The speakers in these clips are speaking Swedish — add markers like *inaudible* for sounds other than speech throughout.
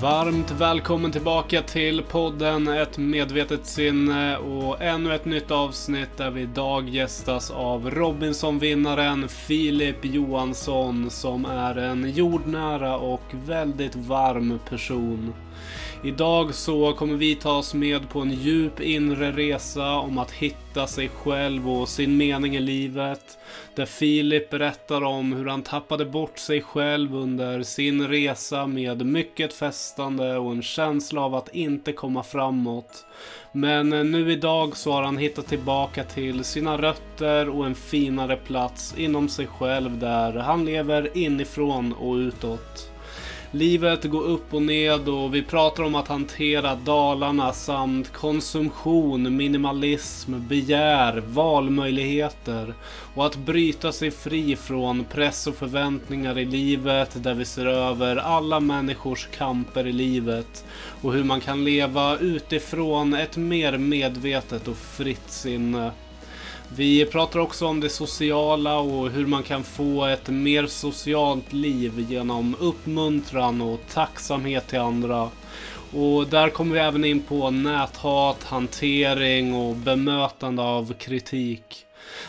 Varmt välkommen tillbaka till podden Ett medvetet sinne och ännu ett nytt avsnitt där vi idag gästas av Robinson-vinnaren Filip Johansson som är en jordnära och väldigt varm person. Idag så kommer vi ta oss med på en djup inre resa om att hitta sig själv och sin mening i livet. Där Filip berättar om hur han tappade bort sig själv under sin resa med mycket festande och en känsla av att inte komma framåt. Men nu idag så har han hittat tillbaka till sina rötter och en finare plats inom sig själv där han lever inifrån och utåt. Livet går upp och ned och vi pratar om att hantera dalarna samt konsumtion, minimalism, begär, valmöjligheter och att bryta sig fri från press och förväntningar i livet där vi ser över alla människors kamper i livet och hur man kan leva utifrån ett mer medvetet och fritt sinne. Vi pratar också om det sociala och hur man kan få ett mer socialt liv genom uppmuntran och tacksamhet till andra. Och där kommer vi även in på näthat, hantering och bemötande av kritik.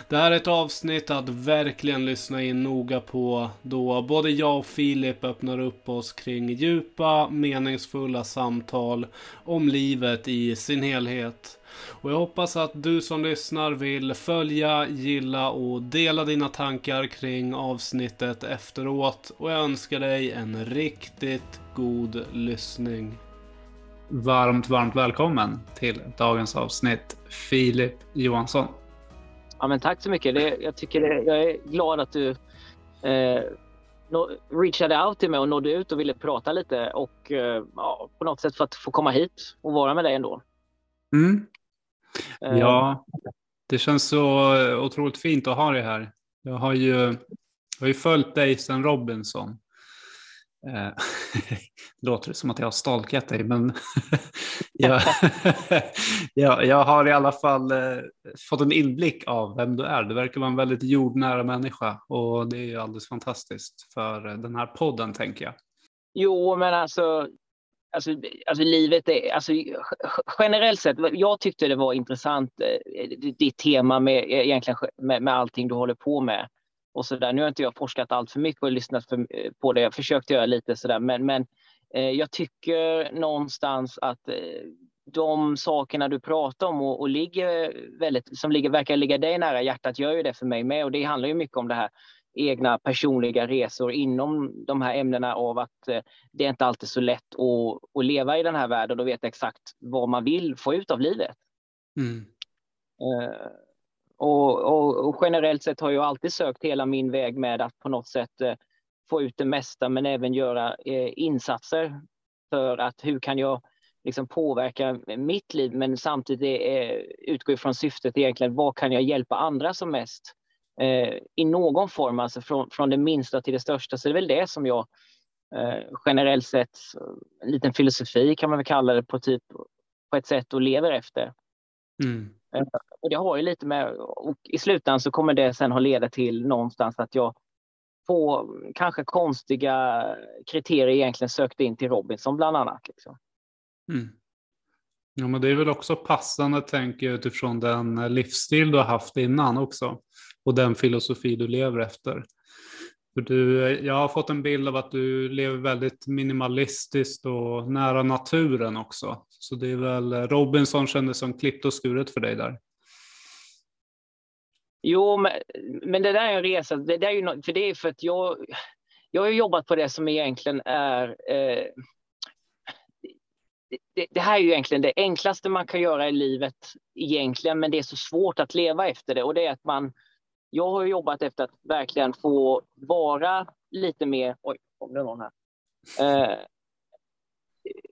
Det här är ett avsnitt att verkligen lyssna in noga på då både jag och Filip öppnar upp oss kring djupa, meningsfulla samtal om livet i sin helhet. Och jag hoppas att du som lyssnar vill följa, gilla och dela dina tankar kring avsnittet efteråt. Och jag önskar dig en riktigt god lyssning. Varmt, varmt välkommen till dagens avsnitt, Filip Johansson. Ja, men tack så mycket. Det, jag, tycker det, jag är glad att du eh, no, reachade out till mig och nådde ut och ville prata lite och eh, ja, på något sätt för att få komma hit och vara med dig ändå. Mm. Eh. Ja, det känns så otroligt fint att ha dig här. Jag har ju, jag har ju följt dig sedan Robinson. Eh, *laughs* låter det som att jag har stalkat dig, men *laughs* jag, *laughs* jag, jag, har i alla fall eh, fått en inblick av vem du är. Du verkar vara en väldigt jordnära människa och det är ju alldeles fantastiskt för den här podden, tänker jag. Jo, men alltså Alltså, alltså livet är, alltså, generellt sett, jag tyckte det var intressant, eh, ditt tema med, e, egentligen, med, med allting du håller på med. Och så där. Nu har inte jag forskat allt för mycket och lyssnat för, eh, på det. Jag försökte göra lite sådär, men, men eh, jag tycker någonstans att eh, de sakerna du pratar om och, och ligger väldigt, som ligger, verkar ligga dig nära hjärtat gör ju det för mig med. Och det handlar ju mycket om det här egna personliga resor inom de här ämnena av att eh, det är inte alltid så lätt att, att leva i den här världen och veta exakt vad man vill få ut av livet. Mm. Uh, och, och, och, generellt sett har jag alltid sökt hela min väg med att på något sätt uh, få ut det mesta men även göra insatser för att hur kan jag liksom påverka mitt liv men samtidigt utgå ifrån syftet egentligen vad kan jag hjälpa andra som mest eh, i någon form, alltså från, från det minsta till det största. Så det är väl det som jag eh, generellt sett, en liten filosofi kan man väl kalla det på, typ, på ett sätt och lever efter. Mm. Eh, och det har ju lite med, och i slutändan så kommer det sen att leda till någonstans att jag på kanske konstiga kriterier egentligen sökte in till Robinson bland annat. Liksom. Mm. Ja, men det är väl också passande tänker jag utifrån den livsstil du har haft innan också och den filosofi du lever efter. För du, jag har fått en bild av att du lever väldigt minimalistiskt och nära naturen också. Så det är väl Robinson kändes som klippt och skuret för dig där. Jo, men, men det där är en resa. Det där är ju, för det är för att jag, jag har jobbat på det som egentligen är eh, det, det, här är ju egentligen det enklaste man kan göra i livet egentligen, men det är så svårt att leva efter det och det är att man jag har jobbat efter att verkligen få vara lite mer... Oj, kom det någon här? Eh,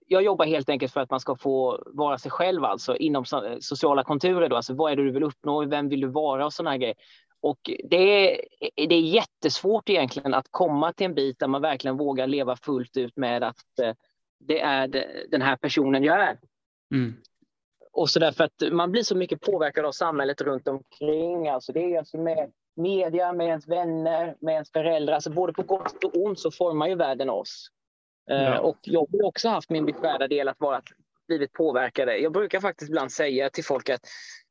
jag jobbar helt enkelt för att man ska få vara sig själv alltså inom sociala konturer. Då. Alltså, vad är det du vill uppnå? Vem vill du vara? Och såna här grejer. Och det är, det är jättesvårt egentligen att komma till en bit där man verkligen vågar leva fullt ut med att eh, det är den här personen jag är. Mm och så därför att man blir så mycket påverkad av samhället runt omkring. Alltså det är alltså med media, med ens vänner, med ens föräldrar. Alltså både på gott och ont så formar ju världen oss. Ja. Och jag har också haft min beskärda del att vara blivit påverkade. Jag brukar faktiskt ibland säga till folk att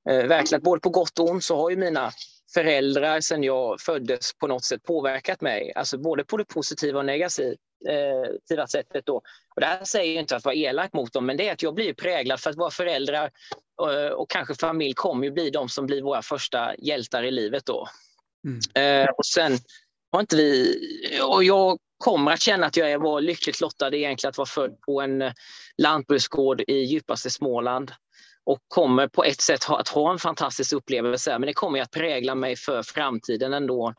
eh, verkligen både på gott och ont så har ju mina föräldrar sedan jag föddes på något sätt påverkat mig. Alltså både på det positiva och negativa eh, sättet. Då. Och det här säger jag inte att vara elak mot dem, men det är att jag blir präglad för att våra föräldrar eh, och kanske familj kommer ju bli de som blir våra första hjältar i livet då. Mm. Eh, och sen har inte vi, och jag kommer att känna att jag var lyckligt lottad egentligen att vara född på en eh, lantbruksgård i djupaste Småland och kommer på ett sätt ha, att ha en fantastisk upplevelse. Men det kommer att prägla mig för framtiden ändå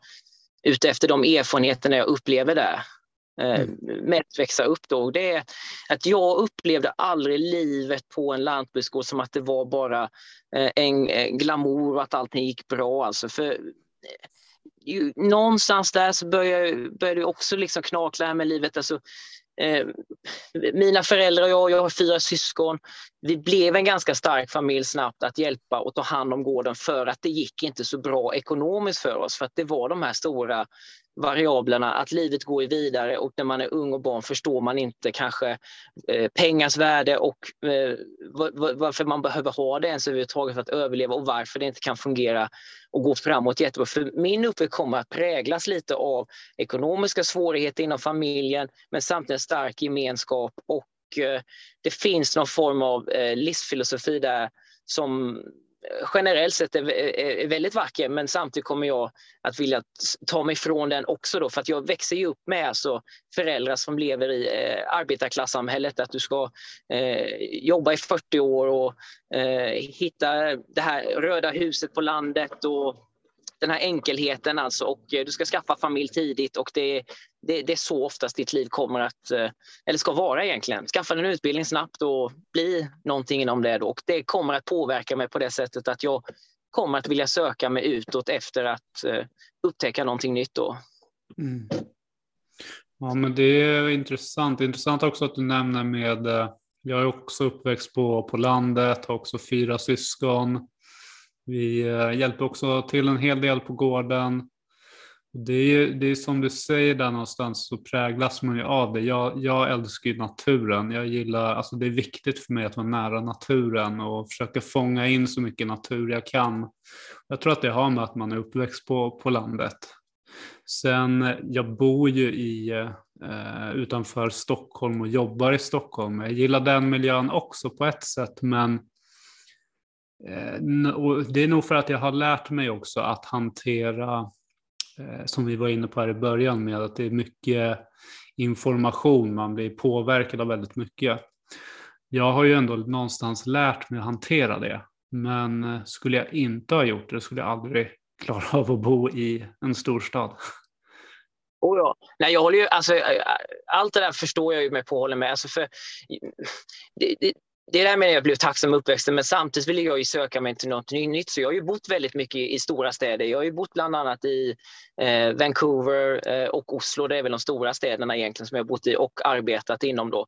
utefter de erfarenheterna jag upplever där. Eh, mm. Med att växa upp då. Det är att jag upplevde aldrig livet på en lantbruksgård som att det var bara eh, en glamour och att allting gick bra. Alltså för någonstans där så börjar det också liksom knakla här med livet. Alltså, eh, mina föräldrar och jag, jag har fyra syskon. Vi blev en ganska stark familj snabbt att hjälpa och ta hand om gården för att det gick inte så bra ekonomiskt för oss. För att det var de här stora variablerna, att livet går vidare och när man är ung och barn förstår man inte kanske eh, pengars värde och eh, varför man behöver ha det ens överhuvudtaget för att överleva och varför det inte kan fungera och gå framåt jättebra. För min uppväxt kommer att präglas lite av ekonomiska svårigheter inom familjen men samtidigt en stark gemenskap och eh, det finns någon form av eh, livsfilosofi där som generellt sett är, är, väldigt vacker men samtidigt kommer jag att vilja ta mig från den också då för att jag växer ju upp med alltså föräldrar som lever i eh, arbetarklassamhället att du ska eh, jobba i 40 år och eh, hitta det här röda huset på landet och den här enkelheten alltså och eh, du ska skaffa familj tidigt och det, det, det, är så oftast ditt liv kommer att, eh, eller ska vara egentligen. Skaffa en utbildning snabbt och bli någonting inom det då. och det kommer att påverka mig på det sättet att jag kommer att vilja söka mig utåt efter att uh, upptäcka någonting nytt då. Mm. Ja, men det är intressant. Intressant också att du nämner med, jag är också uppväxt på, på landet, har också fyra syskon. Vi hjälpte hjälper också till en hel del på gården. Det är, det är som du säger där någonstans så präglas man ju av det. Jag, jag älskar ju naturen. Jag gillar, alltså det är viktigt för mig att vara nära naturen och försöka fånga in så mycket natur jag kan. Jag tror att det har med att man är uppväxt på, på landet. Sen, eh, jag bor ju i, eh, utanför Stockholm och jobbar i Stockholm. Jag gillar den miljön också på ett sätt men Eh, och det är nog för att jag har lärt mig också att hantera, eh, som vi var inne på här i början med att det är mycket information, man blir påverkad av väldigt mycket. Jag har ju ändå någonstans lärt mig att hantera det, men eh, skulle jag inte ha gjort det skulle jag aldrig *laughs* klara av att bo i en storstad. Oh ja. Nej, jag håller ju, alltså, allt det där förstår jag ju mig på håller med. Alltså för, det, det, det där med att jag blev tacksam uppväxten, men samtidigt ville jag ju söka mig till något nytt. Så jag har ju bott väldigt mycket i, stora städer. Jag har ju bott bland annat i eh, Vancouver eh, och Oslo. Det är väl de stora städerna egentligen som jag har bott i och arbetat inom då.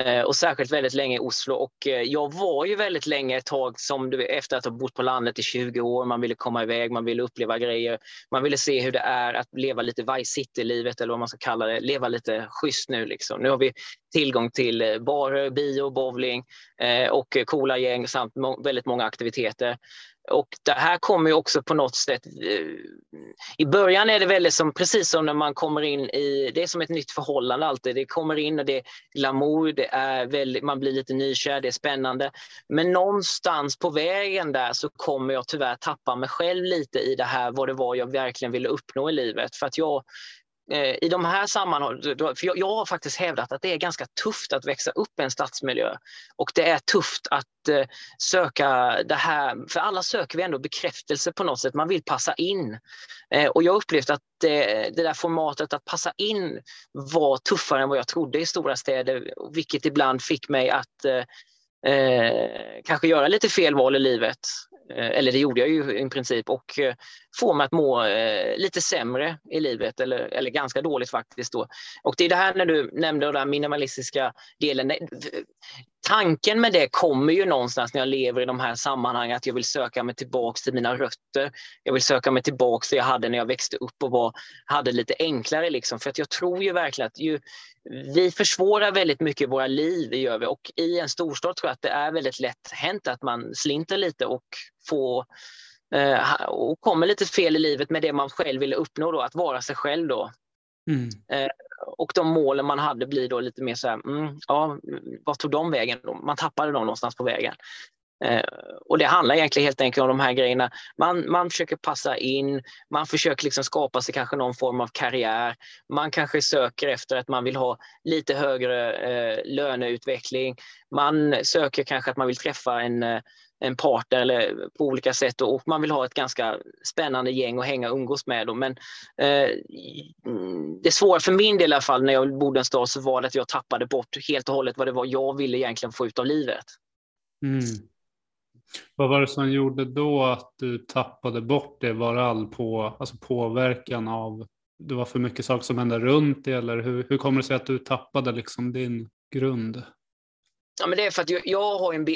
Eh, och särskilt väldigt länge i Oslo. Och eh, jag var ju väldigt länge ett tag som du, efter att ha bott på landet i 20 år. Man ville komma iväg, man ville uppleva grejer. Man ville se hur det är att leva lite Vice City-livet eller vad man ska kalla det. Leva lite schysst nu liksom. Nu har vi tillgång till eh, barer, bio, bowling Eh, och coola gäng samt väldigt många aktiviteter. Och det här kommer ju också på något sätt... Eh, I början är det väldigt som, precis som när man kommer in i... Det är som ett nytt förhållande alltid. Det kommer in och det är glamour, det är väldigt, man blir lite nykär, det är spännande. Men någonstans på vägen där så kommer jag tyvärr tappa mig själv lite i det här, vad det var jag verkligen ville uppnå i livet. För att jag Eh, i de här sammanhangen, för jag, jag, har faktiskt hävdat att det är ganska tufft att växa upp i en stadsmiljö och det är tufft att eh, söka det här, för alla söker vi ändå bekräftelse på något sätt, man vill passa in. Eh, och jag upplevt att det, det, där formatet att passa in var tuffare än vad jag trodde i stora städer, vilket ibland fick mig att eh, eh kanske göra lite fel val i livet. Eh, eller det gjorde jag ju i princip, och får få mig att må eh, lite sämre i livet, eller, eller ganska dåligt faktiskt. Då. Och det är det här när du nämnde den minimalistiska delen tanken med det kommer ju någonstans när jag lever i de här sammanhangen att jag vill söka mig tillbaks till mina rötter. Jag vill söka mig tillbaks till det jag hade när jag växte upp och var, hade lite enklare. Liksom. För att jag tror ju verkligen att ju, vi försvårar väldigt mycket våra liv, gör vi. och i en storstad tror jag att det är väldigt lätt hänt att man slinter lite och får eh, och kommer lite fel i livet med det man själv ville uppnå, då, att vara sig själv. Då. Mm. Och de målen man hade blir då lite mer så här, mm, ja, vad tog de vägen? Då? Man tappade dem någonstans på vägen. Eh, och det handlar egentligen helt enkelt om de här grejerna. Man, man försöker passa in, man försöker liksom skapa sig kanske någon form av karriär. Man kanske söker efter att man vill ha lite högre eh, löneutveckling. Man söker kanske att man vill träffa en eh, en partner eller på olika sätt och man vill ha ett ganska spännande gäng att hänga och umgås med. Dem. Men eh, det svåra för min del i alla fall när jag bodde en stad så var det att jag tappade bort helt och hållet vad det var jag ville egentligen få ut av livet. Mm. Vad var det som gjorde då att du tappade bort det? Var det all på, alltså påverkan av, det var för mycket saker som hände runt dig eller hur, hur kommer det sig att du tappade liksom din grund? Ja, men det är för att jag, jag har en,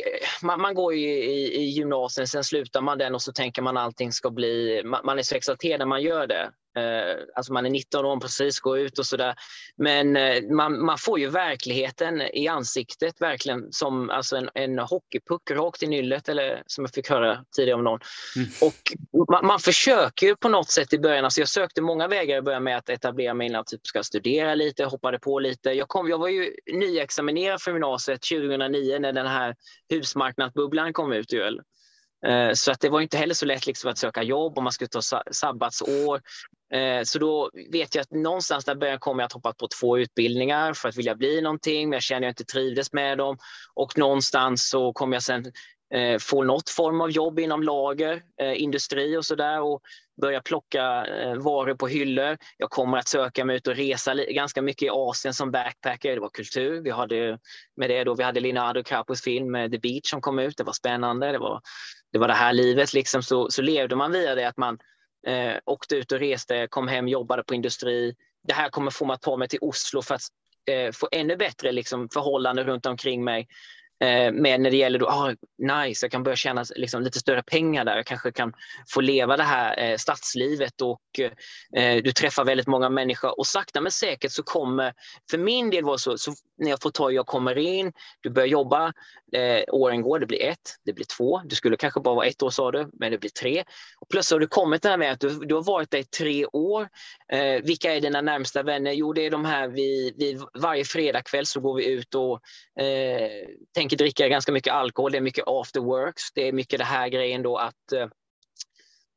man, man går ju i, i gymnasiet, sen slutar man den och så tänker man allting ska bli... Man, man är så exalterad när man gör det. Eh, alltså man är 19 år precis, går ut och sådär. Men eh, man, man får ju verkligheten i ansiktet verkligen som alltså en, en hockeypuck rakt i nyllet eller som jag fick höra tidigare om någon. Mm. Och man, man, försöker ju på något sätt i början, alltså jag sökte många vägar i början med att etablera mig innan, typ ska studera lite, hoppade på lite. Jag, kom, jag var ju nyexaminerad från gymnasiet 2009 när den här husmarknadsbubblan kom ut. Ju, Eh, så att det var inte heller så lätt liksom att söka jobb om man skulle ta sabbatsår. Eh, så då vet jag att någonstans där början kom jag att hoppa på två utbildningar för att vilja bli någonting, men jag kände att jag inte trivdes med dem. Och någonstans så kom jag sen eh, få något form av jobb inom lager, industri och sådär börja plocka eh, varor på hyllor. Jag kommer att söka mig ut och resa ganska mycket i Asien som backpacker. Det var kultur. Vi hade med det då, vi hade Leonardo Capos film eh, The Beach som kom ut. Det var spännande. Det var det var det här livet, liksom, så, så levde man via det att man eh, åkte ut och reste, kom hem, jobbade på industri. Det här kommer få mig att ta mig till Oslo för att eh, få ännu bättre liksom, förhållanden runt omkring mig. Eh, men när det gäller då, ah, nice, jag kan börja tjäna liksom, lite större pengar där. Jag kanske kan få leva det här eh, stadslivet och eh, du träffar väldigt många människor och sakta men säkert så kommer, för min del var så, så när jag får ta, jag kommer in, du börjar jobba, eh, åren går, det blir ett, det blir två, du skulle kanske bara vara ett år sa du, men det blir tre. Och plötsligt har du kommit där med att du, du har varit där i tre år. Eh, vilka är dina närmsta vänner? Jo, det är de här vi, vi varje fredagkväll så går vi ut och eh, tänker dricka ganska mycket alkohol, det är mycket after works, det är mycket det här grejen då att eh,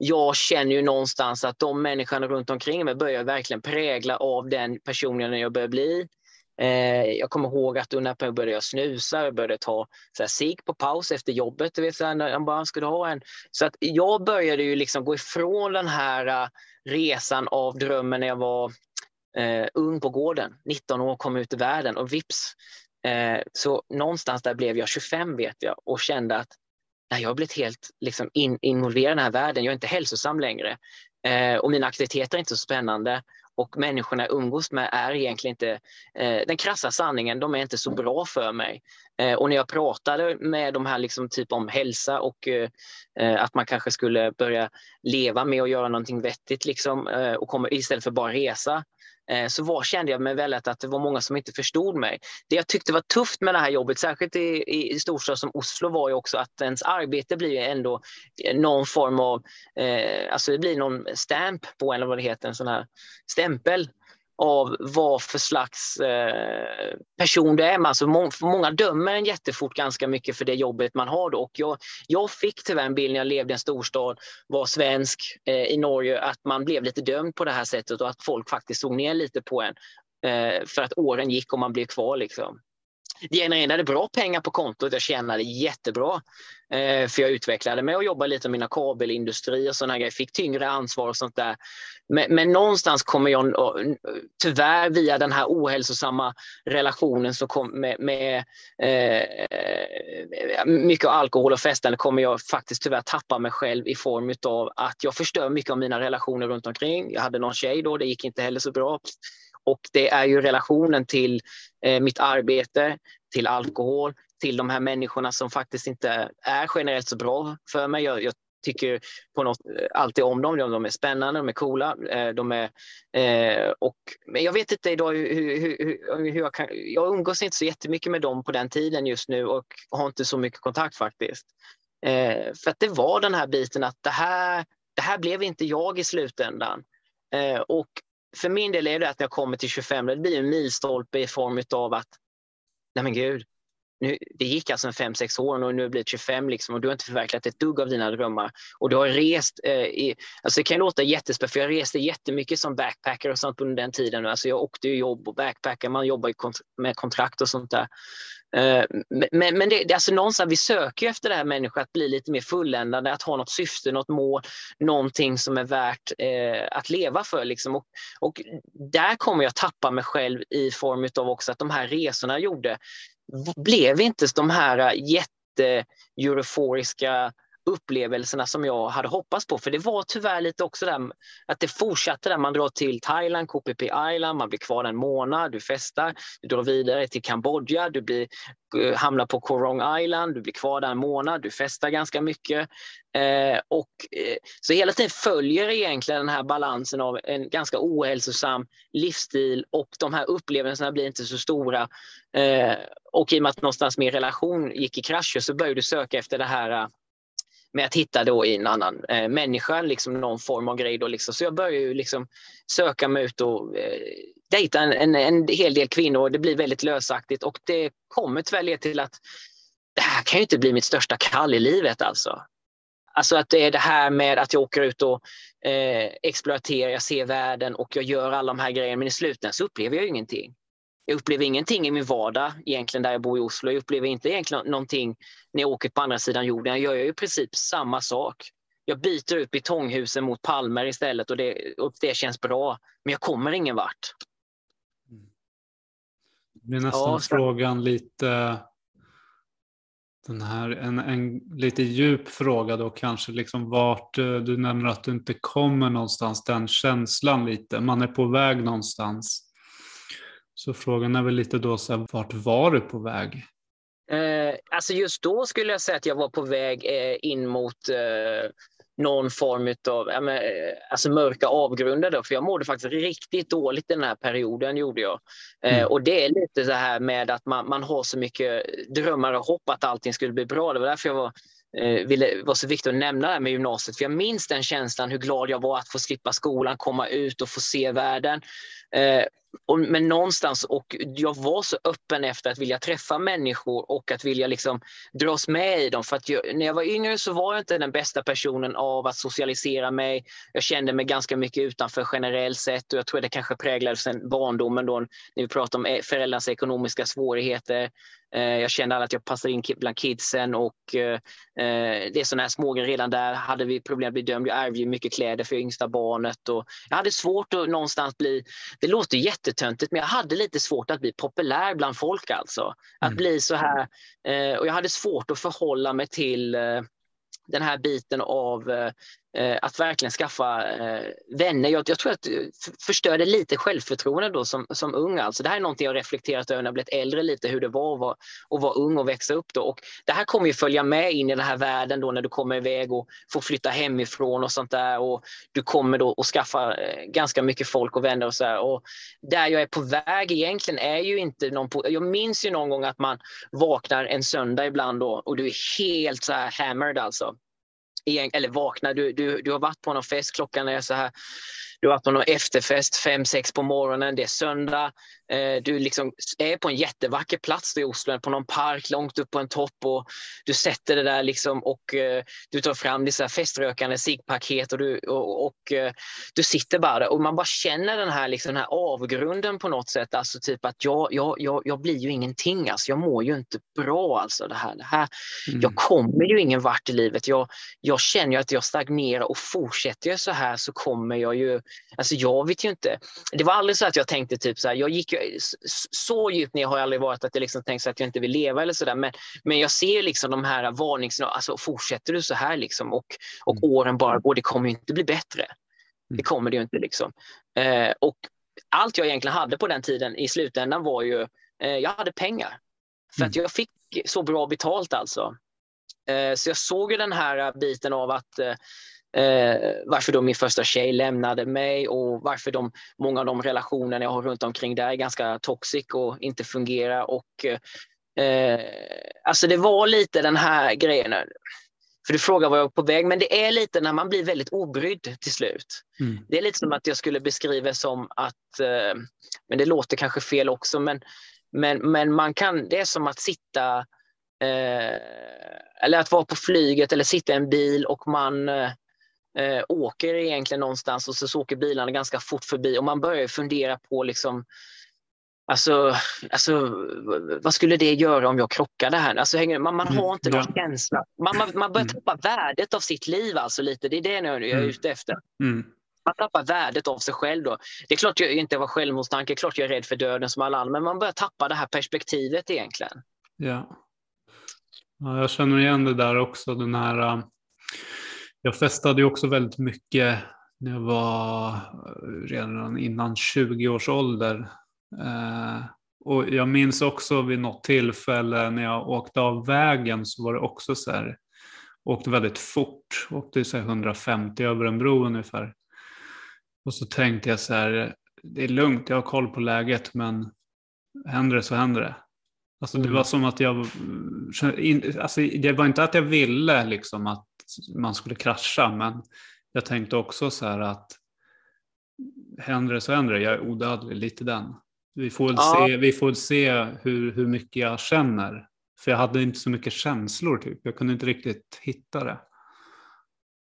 jag känner ju någonstans att de människorna runt omkring mig börjar verkligen prägla av den personen jag börjar bli. Eh, jag kommer ihåg att när jag började snusa, jag började ta så här, cigg på paus efter jobbet. Du vet, så här, när jag bara skulle ha en. Så att jag började ju liksom gå ifrån den här uh, resan av drömmen när jag var uh, ung på gården. 19 år, kom ut i världen och vips. Eh, så någonstans där blev jag 25 vet jag och kände att nej, jag har blivit helt liksom, in, involverad i den här världen. Jag är inte hälsosam längre och mina aktiviteter är inte så spännande och människorna jag umgås med är egentligen inte, eh, den krassa sanningen, de är inte så bra för mig. Eh, och när jag pratade med de här liksom typ om hälsa och eh, eh att man kanske skulle börja leva med och göra någonting vettigt liksom, eh, och komma, istället för bara resa, Eh, Eh, så var, kände jag mig väldigt att det var många som inte förstod mig. Det jag tyckte var tufft med det här jobbet, särskilt i, i storstad som Oslo, var ju också att ens arbete blir ändå eh, någon form av, eh, alltså det blir någon stamp på en, eller vad det heter, en sån här stämpel av vad för slags eh, person det är. Alltså, må många dömer en jättefort ganska mycket för det jobbet man har. Då. Och jag, jag fick tyvärr en bild när jag levde i en storstad, var svensk eh, i Norge, att man blev lite dömd på det här sättet och att folk faktiskt såg ner lite på en eh, för att åren gick och man blev kvar. Liksom genererade bra pengar på kontot. Jag tjänade jättebra. Eh, för jag utvecklade mig och jobbade lite med mina kabelindustri och sådana grejer. Fick tyngre ansvar och sånt där. Men, men någonstans kommer jag tyvärr via den här ohälsosamma relationen som kom med, med eh, mycket alkohol och festande kommer jag faktiskt tyvärr tappa mig själv i form av att jag förstör mycket av mina relationer runt omkring. Jag hade någon tjej då, det gick inte heller så bra. Och det är ju relationen till eh, mitt arbete, till alkohol, till de här människorna som faktiskt inte är generellt så bra för mig. Jag, jag tycker på något, eh, alltid om dem. De är spännande, de är coola. Eh, de är, eh, och, men jag vet inte idag hur, hur, hur, hur jag kan... Jag umgås inte så jättemycket med dem på den tiden just nu och har inte så mycket kontakt faktiskt. Eh, för att det var den här biten att det här, det här blev inte jag i slutändan. Eh, och för min del är det att när jag kommer till 25, det blir en milstolpe i form av att nej men gud, nu, det gick alltså en fem, sex år och nu blir det 25 liksom, och du har inte förverkligat ett dugg av dina drömmar. Och du har rest, eh, i, alltså det kan låta jättespännande för jag reste jättemycket som backpacker och sånt under den tiden. Alltså jag åkte ju jobb och backpacker, man jobbar kont med kontrakt och sånt där. Eh, men, men det, det, alltså någonstans, vi söker efter det här människan att bli lite mer fulländade, att ha något syfte, något mål, någonting som är värt eh, att leva för. Liksom. Och, och där kommer jag tappa mig själv i form av också att de här resorna jag gjorde, blev inte de här eh, jätte-euforiska upplevelserna som jag hade hoppats på. För det var tyvärr lite också där att det fortsatte där man drar till Thailand, KPP Island, man blir kvar en månad, du festar, du drar vidare till Kambodja, du blir, eh, hamnar på Korong Island, du blir kvar där en månad, du festar ganska mycket. Eh, och, eh, så hela tiden följer egentligen den här balansen av en ganska ohälsosam livsstil och de här upplevelserna blir inte så stora. Eh, och i och med att någonstans min relation gick i krasch så började du söka efter det här eh, med att hitta då i en annan eh, människa liksom någon form av grej. Då liksom. Så jag började ju liksom söka mig ut och eh, dejta en, en, en hel del kvinnor det blir väldigt lösaktigt och det kommer tyvärr leda till att det här kan ju inte bli mitt största kall i livet alltså. Alltså att det är det här med att jag åker ut och eh, exploaterar, jag ser världen och jag gör alla de här grejerna men i slutändan så upplever jag ingenting. Jag upplever ingenting i min vardag egentligen där jag bor i Oslo. Jag upplever inte egentligen någonting när jag åker på andra sidan jorden. Jag gör ju i princip samma sak. Jag byter ut betonghusen mot palmer istället och det, och det känns bra. Men jag kommer ingen vart. Det blir nästan ja, frågan lite den här, en, en lite djup fråga då kanske, liksom vart eh, du nämner att du inte kommer någonstans, den känslan lite, man är på väg någonstans. Så frågan är väl lite då, så här, vart var du på väg? Eh, alltså just då skulle jag säga att jag var på väg eh, in mot eh, någon form av eh, alltså mörka avgrunder. Då, för jag mådde faktiskt riktigt dåligt den här perioden. gjorde jag. Eh, mm. Och Det är lite så här med att man, man har så mycket drömmar och hopp att allting skulle bli bra. Det var därför jag var eh, ville, var så viktigt att nämna det här med gymnasiet. För jag minns den känslan, hur glad jag var att få slippa skolan, komma ut och få se världen. Eh, och, men någonstans, och jag var så öppen efter att vilja träffa människor och att vilja liksom dras med i dem. För att jag, när jag var yngre så var jag inte den bästa personen av att socialisera mig. Jag kände mig ganska mycket utanför generellt sett och jag tror det kanske präglades sen barndomen då när vi pratar om eh, föräldrarnas ekonomiska svårigheter. Eh, jag kände att jag passade in bland kidsen och eh, det är sådana här smågrejer. Redan där hade vi problem att bli dömd. Jag ärvde mycket kläder för yngsta barnet och jag hade svårt att någonstans bli, det låter jättetöntigt, men jag hade lite svårt att bli populär bland folk alltså. Att mm. bli så här, och jag hade svårt att förhålla mig till den här biten av Eh, Eh, att verkligen skaffa eh, vänner. Jag, jag, tror att eh, det förstörde lite självförtroende då som, som ung. Alltså det här är någonting jag reflekterat över när jag blivit äldre lite, hur det var att vara, att vara ung och växa upp. Då. Och det här kommer ju följa med in i den här världen då när du kommer iväg och får flytta hemifrån och sånt där. Och du kommer då att skaffa eh, ganska mycket folk och vänner och så här. Och där jag är på väg egentligen är ju inte någon... På, jag minns ju någon gång att man vaknar en söndag ibland då och du är helt så här hammered alltså eller vakna, du, du, du har varit på någon fest, klockan är så här du har varit på någon efterfest fem, sex på morgonen, det är söndag. Eh, du liksom är på en jättevacker plats i Oslo, på någon park långt upp på en topp och du sätter det där liksom och eh, du tar fram dessa feströkande ciggpaket och, du, och, och eh, du sitter bara där och man bara känner den här, liksom, den här avgrunden på något sätt. Alltså typ att jag, jag, jag, jag blir ju ingenting, alltså. jag mår ju inte bra alltså. Det här, det här. Mm. Jag kommer ju ingen vart i livet. Jag, jag känner ju att jag stagnerar och fortsätter jag så här så kommer jag ju Alltså jag vet ju inte. Det var aldrig så att jag tänkte typ så här, jag gick så djupt ner har jag aldrig varit att jag liksom tänkte att jag inte vill leva eller så där. Men, men jag ser liksom de här varningssignalerna, alltså fortsätter du så här liksom och, och mm. åren bara går, det kommer ju inte bli bättre. Det mm. kommer det ju inte liksom. Eh, och allt jag egentligen hade på den tiden i slutändan var ju, eh, jag hade pengar. För att jag fick så bra betalt alltså. Eh, så jag såg ju den här biten av att eh, varför då min första tjej lämnade mig och varför de, många av de relationer jag har runt omkring där är ganska toxic och inte fungerar. Och, eh, alltså det var lite den här grejen. För du frågar var jag var på väg, men det är lite när man blir väldigt obrydd till slut. Mm. Det är lite som att jag skulle beskriva som att, eh, men det låter kanske fel också, men, men, men man kan, det är som att sitta eh, eller att vara på flyget eller sitta i en bil och man eh, åker egentligen någonstans och så, åker bilarna ganska fort förbi och man börjar fundera på liksom Alltså, alltså, vad skulle det göra om jag krockade här? Alltså, man, man har inte någon ja. känsla. Man, man, man börjar mm. tappa värdet av sitt liv, alltså lite. Det är det jag är mm. ute efter. Mm. Man tappar värdet av sig själv. Då. Det är klart jag inte var självmordstanke, klart jag är rädd för döden som alla andra, men man börjar tappa det här perspektivet egentligen. Ja. ja jag känner igen det där också, den här jag festade ju också väldigt mycket när jag var eh, redan innan 20 års ålder. Eh, och jag minns också vid något tillfälle när jag åkte av vägen så var det också så här, åkte väldigt fort, åkte så 150 över en bro ungefär. Och så tänkte jag så här, det är lugnt, jag har koll på läget men händer det så händer det. Alltså det var mm. som att jag, alltså det var inte att jag ville liksom att man skulle krascha. Men jag tänkte också så här att händer det så händer det. Jag är odödlig, lite den. Vi får väl ja. se, vi får se hur, hur mycket jag känner. För jag hade inte så mycket känslor typ. Jag kunde inte riktigt hitta det.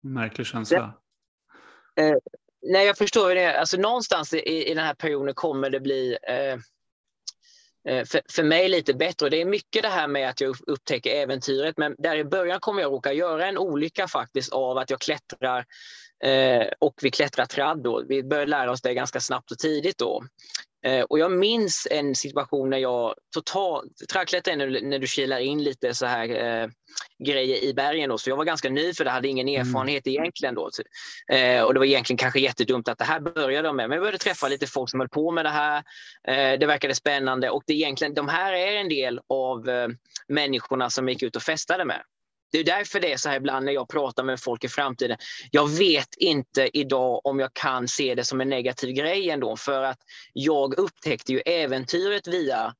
Märklig känsla. Ja. Eh, nej, jag förstår det. Alltså någonstans i, i den här perioden kommer det bli eh, Eh, för, för mig lite bättre. Det är mycket det här med att jag upptäcker äventyret, men där i början kommer jag råka göra en olycka faktiskt av att jag klättrar eh, och vi klättrar tradd. Då. Vi börjar lära oss det ganska snabbt och tidigt. Då. Eh, och jag minns en situation när jag totalt, träklättrar när, när du kilar in lite så här eh, grejer i bergen. Då. Så jag var ganska ny för det hade ingen mm. erfarenhet mm. egentligen. Då. Eh, och det var egentligen kanske jättedumt att det här började med. Men jag började träffa lite folk som höll på med det här. Eh, det verkade spännande och det egentligen, de här är en del av eh, människorna som gick ut och festade med. Det är därför det är så här ibland när jag pratar med folk i framtiden. Jag vet inte idag om jag kan se det som en negativ grej ändå för att jag upptäckte ju äventyret via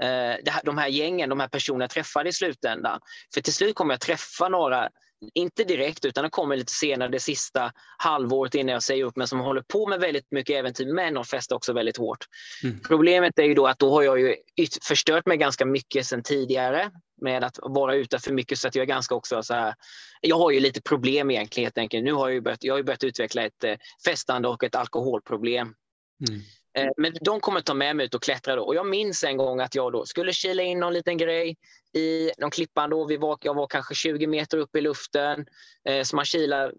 eh, de här gängen, de här personerna jag träffade i slutändan. För till slut kommer jag träffa några inte direkt, utan det kommer lite senare, det sista halvåret innan jag säger upp mig, som håller på med väldigt mycket äventyr, men de festar också väldigt hårt. Mm. Problemet är ju då att då har jag ju förstört mig ganska mycket sedan tidigare med att vara ute för mycket, så att jag är ganska också så här, jag har ju lite problem egentligen helt enkelt. Nu har jag ju börjat, jag har börjat utveckla ett eh, festande och ett alkoholproblem. Mm. Eh, men de kommer ta med mig ut och klättra då. Och jag minns en gång att jag då skulle kila in någon liten grej i någon klippan. Då. Vi var, jag var kanske 20 meter upp i luften. Eh, så man kilar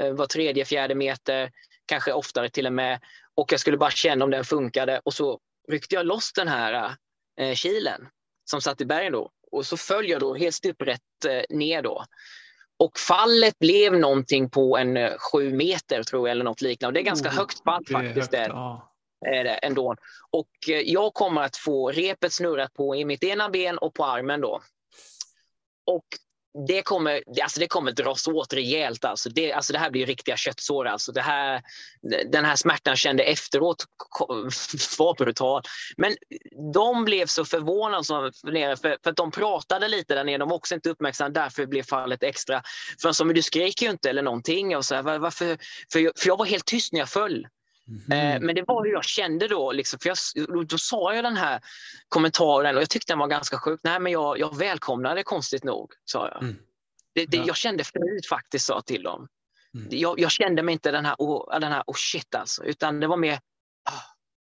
eh, var tredje, fjärde meter, kanske oftare till och med. Och jag skulle bara känna om den funkade. Och så ryckte jag loss den här eh, kilen som satt i bergen då. Och så föll jag då helt stuprätt eh, ner då. Och fallet blev någonting på en eh, sju meter tror jag eller något liknande. Och det är ganska oh, högt fall faktiskt. Högt, ja Eh, ändå. Och eh, jag kommer att få repet snurrat på i mitt ena ben och på armen då. Och det kommer, alltså det kommer dras åt rejält. Alltså det, alltså det här blir riktiga köttsår. Alltså det här, den här smärtan kände efteråt *laughs* var brutal. Men de blev så förvånade som nere, för, för att de pratade lite där nere. De var också inte uppmärksamma, därför blev fallet extra. För som du skrek ju inte eller någonting. Och så här, varför, för, jag, för jag var helt tyst när jag föll. Mm. Men det var hur jag kände då. Liksom, för jag, då sa jag den här kommentaren och jag tyckte den var ganska sjuk. Nej, men jag, jag välkomnade det konstigt nog, sa jag. Mm. Det, det, ja. Jag kände förut faktiskt, sa till dem. Mm. Jag, jag, kände mig inte den här, oh, den här oh shit alltså, utan det var mer, ah,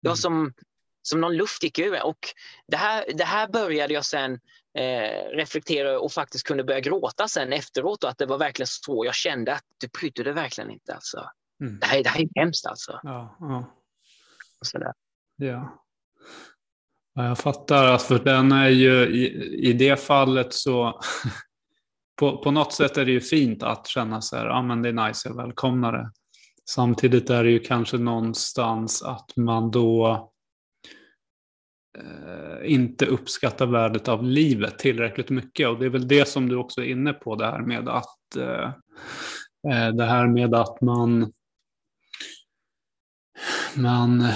det var mm. som, som någon luft gick ur Och det här, det här började jag sen eh, reflektera och faktiskt kunde börja gråta sen efteråt och att det var verkligen så jag kände att det brydde det verkligen inte. Alltså. Mm. Det, här, det här är hemskt alltså. Ja, ja. sådär. Ja. ja. Jag fattar, för den är ju i, i det fallet så *laughs* på, på något sätt är det ju fint att känna så här, ja men det är nice, jag välkomnar det. Samtidigt är det ju kanske någonstans att man då eh, inte uppskattar värdet av livet tillräckligt mycket. Och det är väl det som du också är inne på, det här med att, eh, eh det här med att man, man,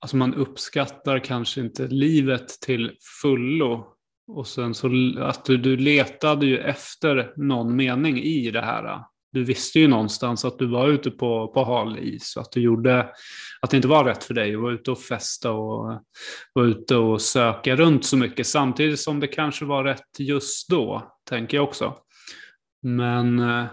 alltså man uppskattar kanske inte livet till fullo. Och sen så att du, du letade ju efter någon mening i det här du visste ju någonstans att du var ute på, på hal is. Att, du gjorde, att det inte var rätt för dig att vara ute och festa och vara ute och söka runt så mycket. Samtidigt som det kanske var rätt just då, tänker jag också. Men eh,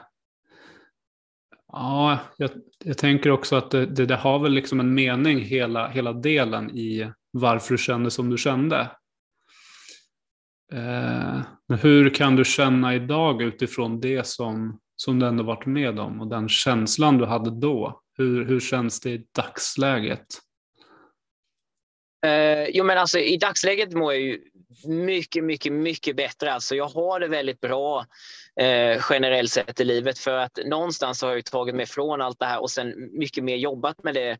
ja, jag, jag tänker också att det, det, det, har väl liksom en mening hela, hela delen i varför du kände som du kände. Eh, hur kan du känna idag utifrån det som som du ändå varit med om och den känslan du hade då. Hur, hur känns det i dagsläget? Eh, jo, men alltså, I dagsläget mår jag ju mycket, mycket, mycket bättre. Alltså, jag har det väldigt bra eh, generellt sett i livet. För att någonstans har jag tagit mig från allt det här och sen mycket mer jobbat med det.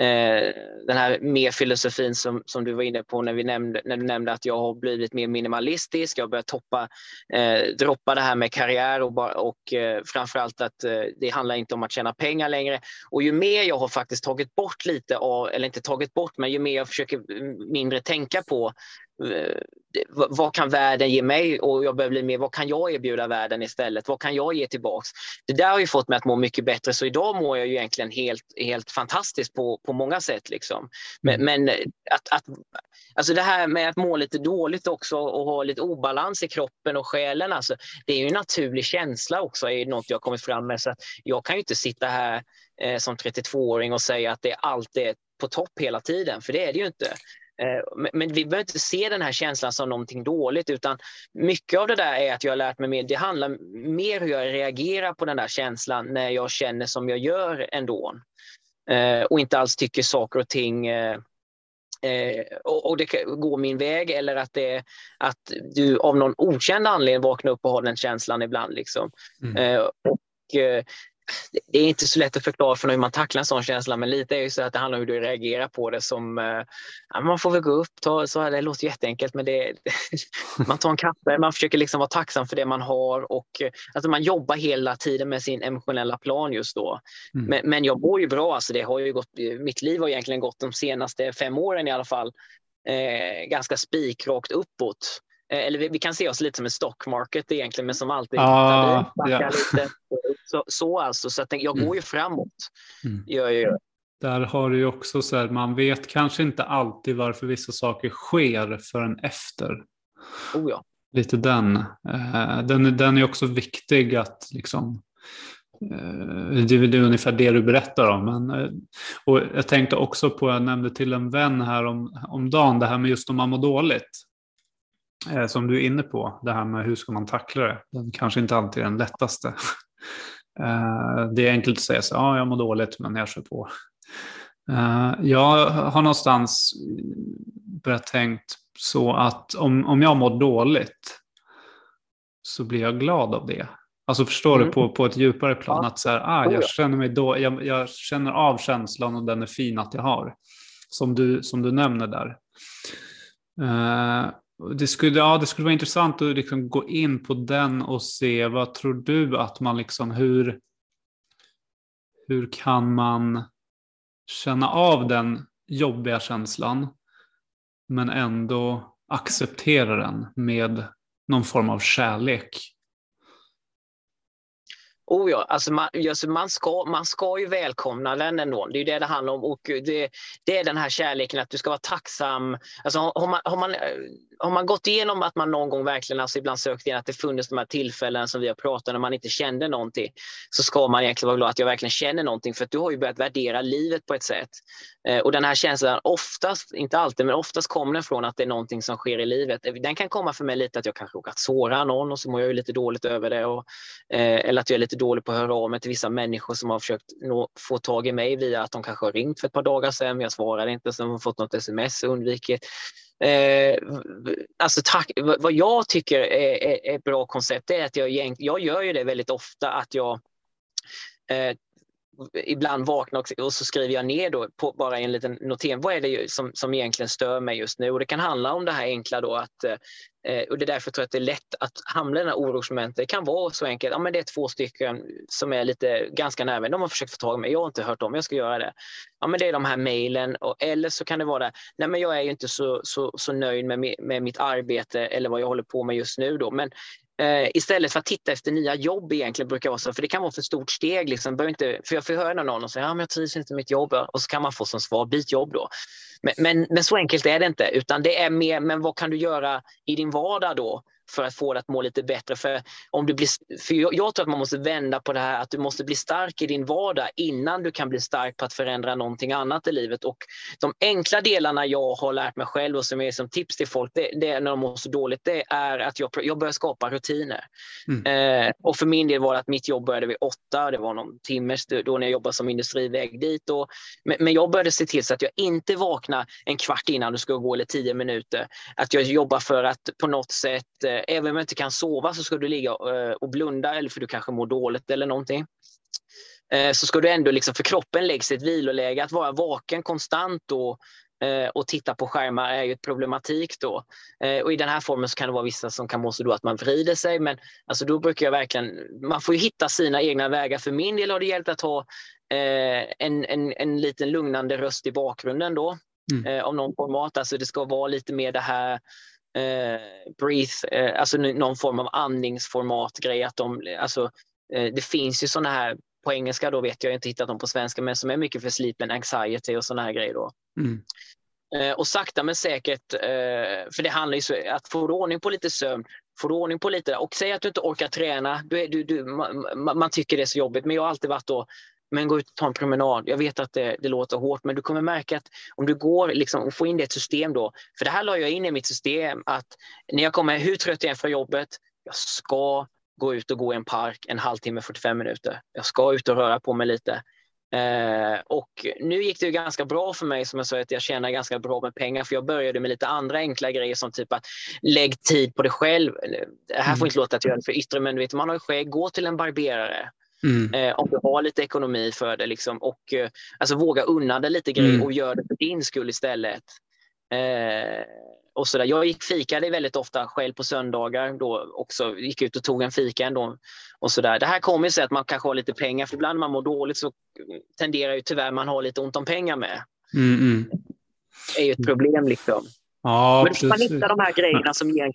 Eh, den här mer filosofin som, som du var inne på när, vi nämnde, när du nämnde att jag har blivit mer minimalistisk. Jag har börjat toppa, eh, droppa det här med karriär och, och eh, framförallt att eh, det handlar inte om att tjäna pengar längre. Och ju mer jag har faktiskt tagit bort lite av, eller inte tagit bort, men ju mer jag försöker mm, mindre tänka på eh, vad kan världen ge mig och jag behöver bli mer, vad kan jag erbjuda världen istället? Vad kan jag ge tillbaks? Det där har ju fått mig att må mycket bättre så idag mår jag ju egentligen helt, helt fantastiskt på, på många sätt. Liksom. Men, mm. men att, att, alltså det här med att må lite dåligt också och ha lite obalans i kroppen och själen, alltså, det är ju en naturlig känsla också, är något jag kommit fram med. Så att jag kan ju inte sitta här eh, som 32-åring och säga att det alltid är på topp hela tiden, för det är det ju inte. Eh, men vi behöver inte se den här känslan som någonting dåligt utan mycket av det där är att jag har lärt mig mer. Det handlar mer hur jag reagerar på den där känslan när jag känner som jag gör ändå. Eh, och inte alls tycker saker och ting eh, och, det går min väg eller att, det, att du av någon okänd anledning vaknar upp och har den känslan ibland. Liksom. Mm. och det är inte så lätt att förklara för hur man tacklar en sån känsla, men lite är ju så att det handlar om hur du reagerar på det som, eh, ja, man får väl gå upp, ta, så här, det låter jätteenkelt, men det, *laughs* man tar en kaffe, man försöker liksom vara tacksam för det man har och alltså man jobbar hela tiden med sin emotionella plan just då. Mm. Men, men jag mår ju bra, alltså det har ju gått, mitt liv har egentligen gått de senaste fem åren i alla fall, eh, ganska spikrakt uppåt. Eh, eller vi, vi, kan se oss lite som en stock market egentligen, men som alltid ah, ja. lite. Så, så alltså, så att jag går ju framåt. Mm. Gör jag. Där har du ju också så här, man vet kanske inte alltid varför vissa saker sker förrän efter. Oh ja. Lite den. Eh, den, den är också viktig att liksom eh, det är ungefär det du berättar om. Men, och jag tänkte också på, jag nämnde till en vän här om, om dagen, det här med just om man mår dåligt. Eh, som du är inne på, det här med hur ska man tackla det. Den kanske inte alltid är den lättaste. *laughs* Eh, det är enkelt att säga så ja, jag mår dåligt, men jag kör på. Eh, jag har någonstans börjat tänkt så att om, om jag mår dåligt så blir jag glad av det. Alltså förstår mm. du på, på ett djupare plan ja. att så här, ah, jag, känner mig då, jag, jag, känner av känslan och den är fin att jag har. Som du, som du nämner där. Uh, det skulle, ja, det skulle vara intressant att liksom gå in på den och se vad tror du att man liksom hur, hur kan man känna av den jobbiga känslan men ändå acceptera den med någon form av kärlek? Oh ja, alltså man, alltså man, ska, man ska ju välkomna den ändå. Det är ju det det handlar om. Och det, det är den här kärleken, att du ska vara tacksam. Alltså har, man, har, man, har man gått igenom att man någon gång verkligen alltså ibland sökt igen, att det funnits de här tillfällen som vi har pratat om, när man inte kände någonting, så ska man egentligen vara glad att jag verkligen känner någonting. För att du har ju börjat värdera livet på ett sätt. Eh, och den här känslan, oftast, inte alltid, men oftast kommer den från att det är någonting som sker i livet. Eh, den kan komma för mig lite att jag kanske råkat såra någon och så mår jag lite dåligt över det. Och, eh, eller att jag är lite dålig på att höra av mig till vissa människor som har försökt nå, få tag i mig via att de kanske har ringt för ett par dagar sedan, men jag svarade inte, så de har fått något sms och undvikit. Eh, alltså tack, vad jag tycker är, ett bra koncept är att jag, jag gör ju det väldigt ofta att jag eh, ibland vaknar och, och, så skriver jag ner då på bara en liten notering. Vad är det som, som egentligen stör mig just nu? Och det kan handla om det här enkla då att eh, Eh, och det är därför jag tror att det är lätt att hamna i den här orosmomentet. Det kan vara så enkelt. Ja, men det är två stycken som är lite ganska nära De har försökt få tag i mig. Jag har inte hört om jag ska göra det. Ja, men det är de här mejlen. Eller så kan det vara nej, men jag är inte så, så, så nöjd med, med mitt arbete eller vad jag håller på med just nu. Då. Men Eh, istället för att titta efter nya jobb egentligen brukar vara så, för det kan vara för stort steg. Liksom. inte, för jag får höra någon och säga, ja, men jag trivs inte med mitt jobb och så kan man få som svar, byt jobb då. Men, men, men, så enkelt är det inte, utan det är mer, men vad kan du göra i din vardag då? För att få det att må lite bättre. För, om du blir, för jag, jag, tror att man måste vända på det här att du måste bli stark i din vardag innan du kan bli stark på att förändra någonting annat i livet. Och de enkla delarna jag har lärt mig själv och som är som tips till folk det, det när de mår så dåligt, det är att jag, jag börjar skapa rutiner. Mm. Eh, och för min del var det att mitt jobb började vid åtta, det var någon timme då när jag jobbade som industriväg dit. Och, men, men jag började se till så att jag inte vaknar en kvart innan du ska gå eller tio minuter. Att jag jobbar för att på något sätt eh, även om jag inte kan sova så ska du ligga eh, och blunda eller för du kanske mår dåligt eller någonting. Eh, så ska du ändå, liksom, för kroppen läggs i ett viloläge, att vara vaken konstant då, eh, och titta på skärmar är ju ett problematik då. Och i den här formen så kan det vara vissa som kan må så då att man vrider sig, men alltså då brukar jag verkligen, man får ju hitta sina egna vägar. För min del har det hjälpt att ha en, en, en liten lugnande röst i bakgrunden då, mm. av någon format. Alltså det ska vara lite mer det här eh, breathe, eh, alltså någon form av andningsformatgrej. Att de, alltså, eh, det finns ju sådana här, på engelska då vet jag, jag inte hittat dem på svenska, men som är mycket för sleep and anxiety och sådana här grejer. Då. Mm. Eh, och sakta men säkert, eh, för det handlar ju om att få ordning på lite sömn, få ordning på lite, och säg att du inte orkar träna, du, du, du, man, man, tycker det är så jobbigt, men jag har alltid varit då, men gå ut och ta en promenad. Jag vet att det, det låter hårt, men du kommer märka att om du går liksom, och får in det i ett system då, för det här la jag in i mitt system, att när jag kommer, hur trött jag är från jobbet, jag ska gå ut och gå i en park en halvtimme, 45 minuter. Jag ska ut och röra på mig lite. Eh, och nu gick det ju ganska bra för mig, som jag sa, att jag tjänar ganska bra med pengar, för jag började med lite andra enkla grejer som typ att lägg tid på dig själv. Det här får mm. inte låta att jag det för yttre, men vet, man har ju skägg, gå till en barberare. Mm. Eh, om du har lite ekonomi för det liksom, och eh, alltså våga unna dig lite grejer mm. och gör det för din skull istället. Eh, och så där. Jag gick fikade väldigt ofta själv på söndagar. Då också gick ut och tog en fika ändå. Och så där. Det här kommer sig att man kanske har lite pengar, för ibland när man mår dåligt så tenderar ju tyvärr man ha lite ont om pengar med. Mm, mm. Det är ju ett problem. liksom. Ja, Men man hitta de här grejerna som ger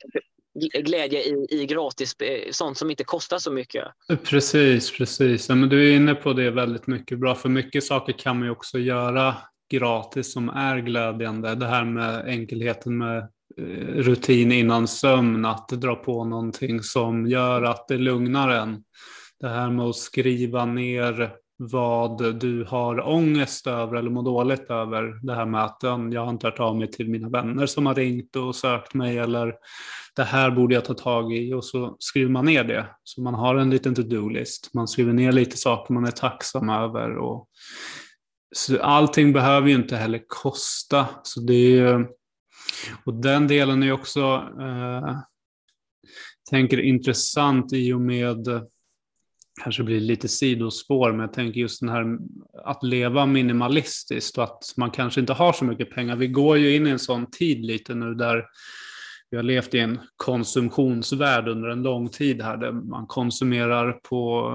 glädje i, i gratis, eh, sånt som inte kostar så mycket. Precis, precis. Ja, men du är inne på det väldigt mycket bra, för mycket saker kan man ju också göra gratis som är glädjande. Det här med enkelheten med eh, rutin innan sömn, att dra på någonting som gör att det lugnar en. Det här med att skriva ner vad du har ångest över eller mår dåligt över. Det här med att jag har inte hört av mig till mina vänner som har ringt och sökt mig eller det här borde jag ta tag i och så skriver man ner det. Så man har en liten to-do-list. Man skriver ner lite saker man är tacksam över. Och så allting behöver ju inte heller kosta. Så det är, och den delen är också eh, tänker intressant i och med kanske blir lite sidospår, men jag tänker just den här att leva minimalistiskt och att man kanske inte har så mycket pengar. Vi går ju in i en sån tid lite nu där vi har levt i en konsumtionsvärld under en lång tid här där man konsumerar på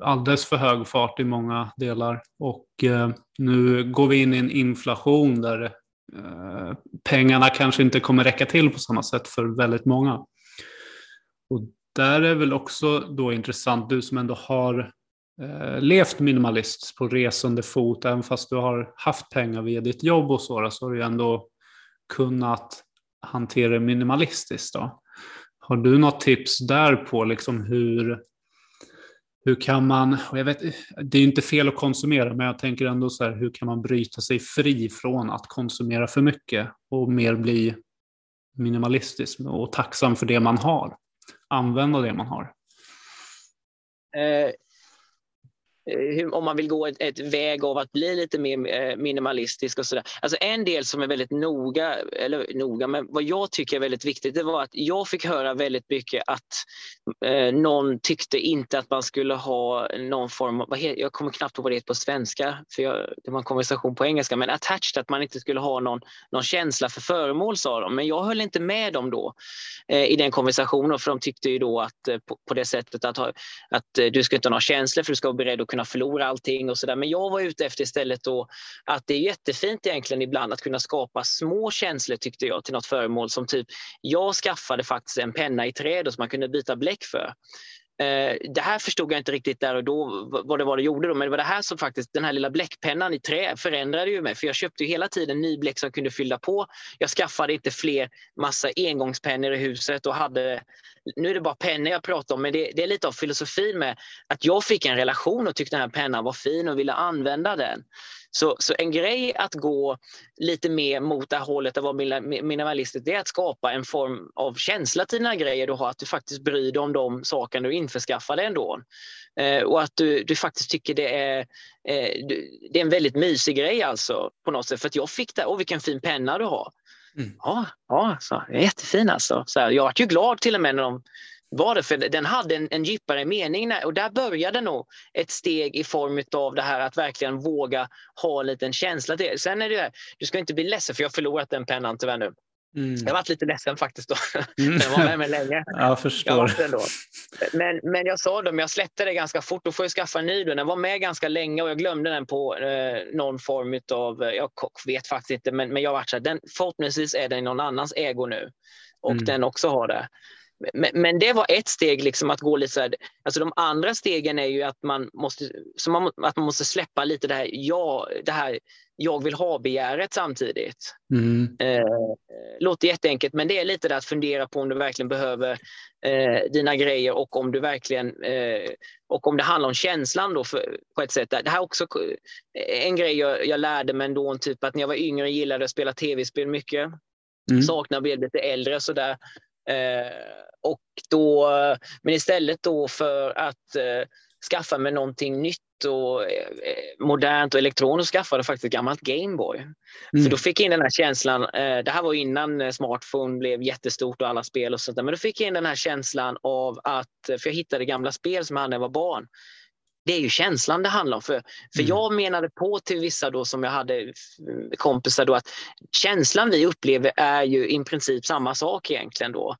eh, alldeles för hög fart i många delar. Och eh, nu går vi in i en inflation där eh, pengarna kanske inte kommer räcka till på samma sätt för väldigt många. Och där är väl också då intressant, du som ändå har levt minimalist på resande fot, även fast du har haft pengar via ditt jobb och så, så har du ändå kunnat hantera det minimalistiskt. Då. Har du något tips där på liksom hur, hur kan man, jag vet, det är inte fel att konsumera, men jag tänker ändå så här, hur kan man bryta sig fri från att konsumera för mycket och mer bli minimalistisk och tacksam för det man har? Använda det man har. Eh, Eh, hur, om man vill gå ett, ett, väg av att bli lite mer eh, minimalistisk och sådär. Alltså en del som är väldigt noga, eller noga, men vad jag tycker är väldigt viktigt, det var att jag fick höra väldigt mycket att eh, någon tyckte inte att man skulle ha någon form av, jag kommer knappt på vad det heter på svenska, för jag, det var en konversation på engelska, men attached, att man inte skulle ha någon, någon känsla för föremål sa de. Men jag höll inte med dem då eh, i den konversationen, för de tyckte ju då att eh, på, på, det sättet att, ha, att eh, du ska inte ha några känslor för du ska vara beredd att kunna förlora allting och sådär. Men jag var ute efter istället då att det är jättefint egentligen ibland att kunna skapa små känslor tyckte jag till något föremål som typ jag skaffade faktiskt en penna i trä som man kunde byta bläck för. Eh, det här förstod jag inte riktigt där och då vad det var det gjorde då, men det var det här som faktiskt, den här lilla bläckpennan i trä förändrade ju mig, för jag köpte ju hela tiden ny bläck som jag kunde fylla på. Jag skaffade inte fler massa engångspennor i huset och hade, nu är det bara pennor jag pratar om, men det, det är lite av filosofin med att jag fick en relation och tyckte den här pennan var fin och ville använda den. Så, så en grej att gå lite mer mot det här hållet att vara minimalistisk, det är att skapa en form av känsla till dina grejer du har, att du faktiskt bryr dig om de sakerna du införskaffade ändå. Eh, och att du, du faktiskt tycker det är, eh, det är en väldigt mysig grej alltså på något sätt. För att jag fick det, åh vilken fin penna du har. Mm. Ja, ja så, jättefin alltså. Så här, jag var ju glad till och med när de var det, för den hade en, en djupare mening och där började nog ett steg i form av det här att verkligen våga ha en liten känsla till Sen är det här, du ska inte bli ledsen för jag har förlorat den pennan tyvärr nu. Mm. Jag varit lite ledsen faktiskt då. *laughs* Mm. Den var med mig länge. *laughs* Jag förstår. Jag men, men jag sa dem, jag släppte det ganska fort. Då får jag skaffa en ny. Då. Den var med ganska länge och jag glömde den på eh, någon form av, eh, jag vet faktiskt inte, men, men jag varit så här, den, förhoppningsvis är den i någon annans ägo nu. Och mm. den också har det. Men, men, det var ett steg, liksom att gå lite så här, alltså de andra stegen är ju att man måste, så man, att man måste släppa lite det här, ja, det här jag vill ha-begäret samtidigt. Mm. Eh, låter jätteenkelt, men det är lite det att fundera på om du verkligen behöver eh, dina grejer och om du verkligen eh, och om det handlar om känslan då för, på ett sätt. Det här är också en grej jag, jag lärde mig ändå, typ att när jag var yngre gillade att spela tv-spel mycket. Mm. Saknar att bli lite äldre sådär. Eh, och då, men istället då för att eh, skaffa mig någonting nytt och eh, modernt och elektroniskt skaffade jag faktiskt ett gammalt Gameboy. Mm. För då fick jag in den här känslan, det här var innan smartphone blev jättestort och alla spel och sånt där, men då fick jag in den här känslan av att, för jag hittade gamla spel som jag hade när jag var barn det är ju känslan det handlar om. För, för mm. jag menade på till vissa då som jag hade kompisar då att känslan vi upplever är ju i princip samma sak egentligen då.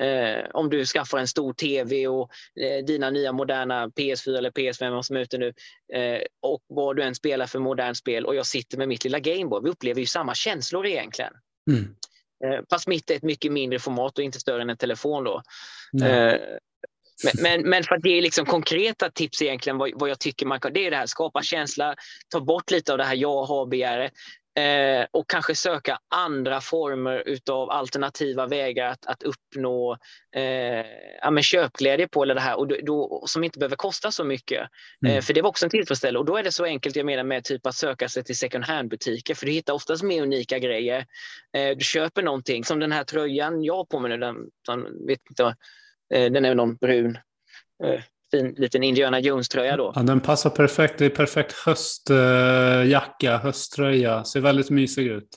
Eh, om du skaffar en stor tv och eh, dina nya moderna PS4 eller PS5 som är ute nu eh, och vad du än spelar för modernt spel och jag sitter med mitt lilla Gameboy. Vi upplever ju samma känslor egentligen. Mm. Eh, fast mitt är ett mycket mindre format och inte större än en telefon då. Mm. Men, men, men, för att ge liksom konkreta tips egentligen vad, vad jag tycker man kan, det är det här skapa känsla, ta bort lite av det här jag har-begäret eh, och kanske söka andra former utav alternativa vägar att, att uppnå eh, ja, köpglädje på eller det här och då, då, som inte behöver kosta så mycket. Eh, mm. Eh, för det var också en tillfredsställelse och då är det så enkelt jag menar med typ att söka sig till second hand-butiker för du hittar oftast mer unika grejer. Eh, du köper någonting som den här tröjan jag har på mig nu, den, den vet inte Eh, den är någon brun eh, fin liten Indiana Jones-tröja då. Ja, den passar perfekt. Det är perfekt höstjacka, eh, hösttröja. Ser väldigt mysig ut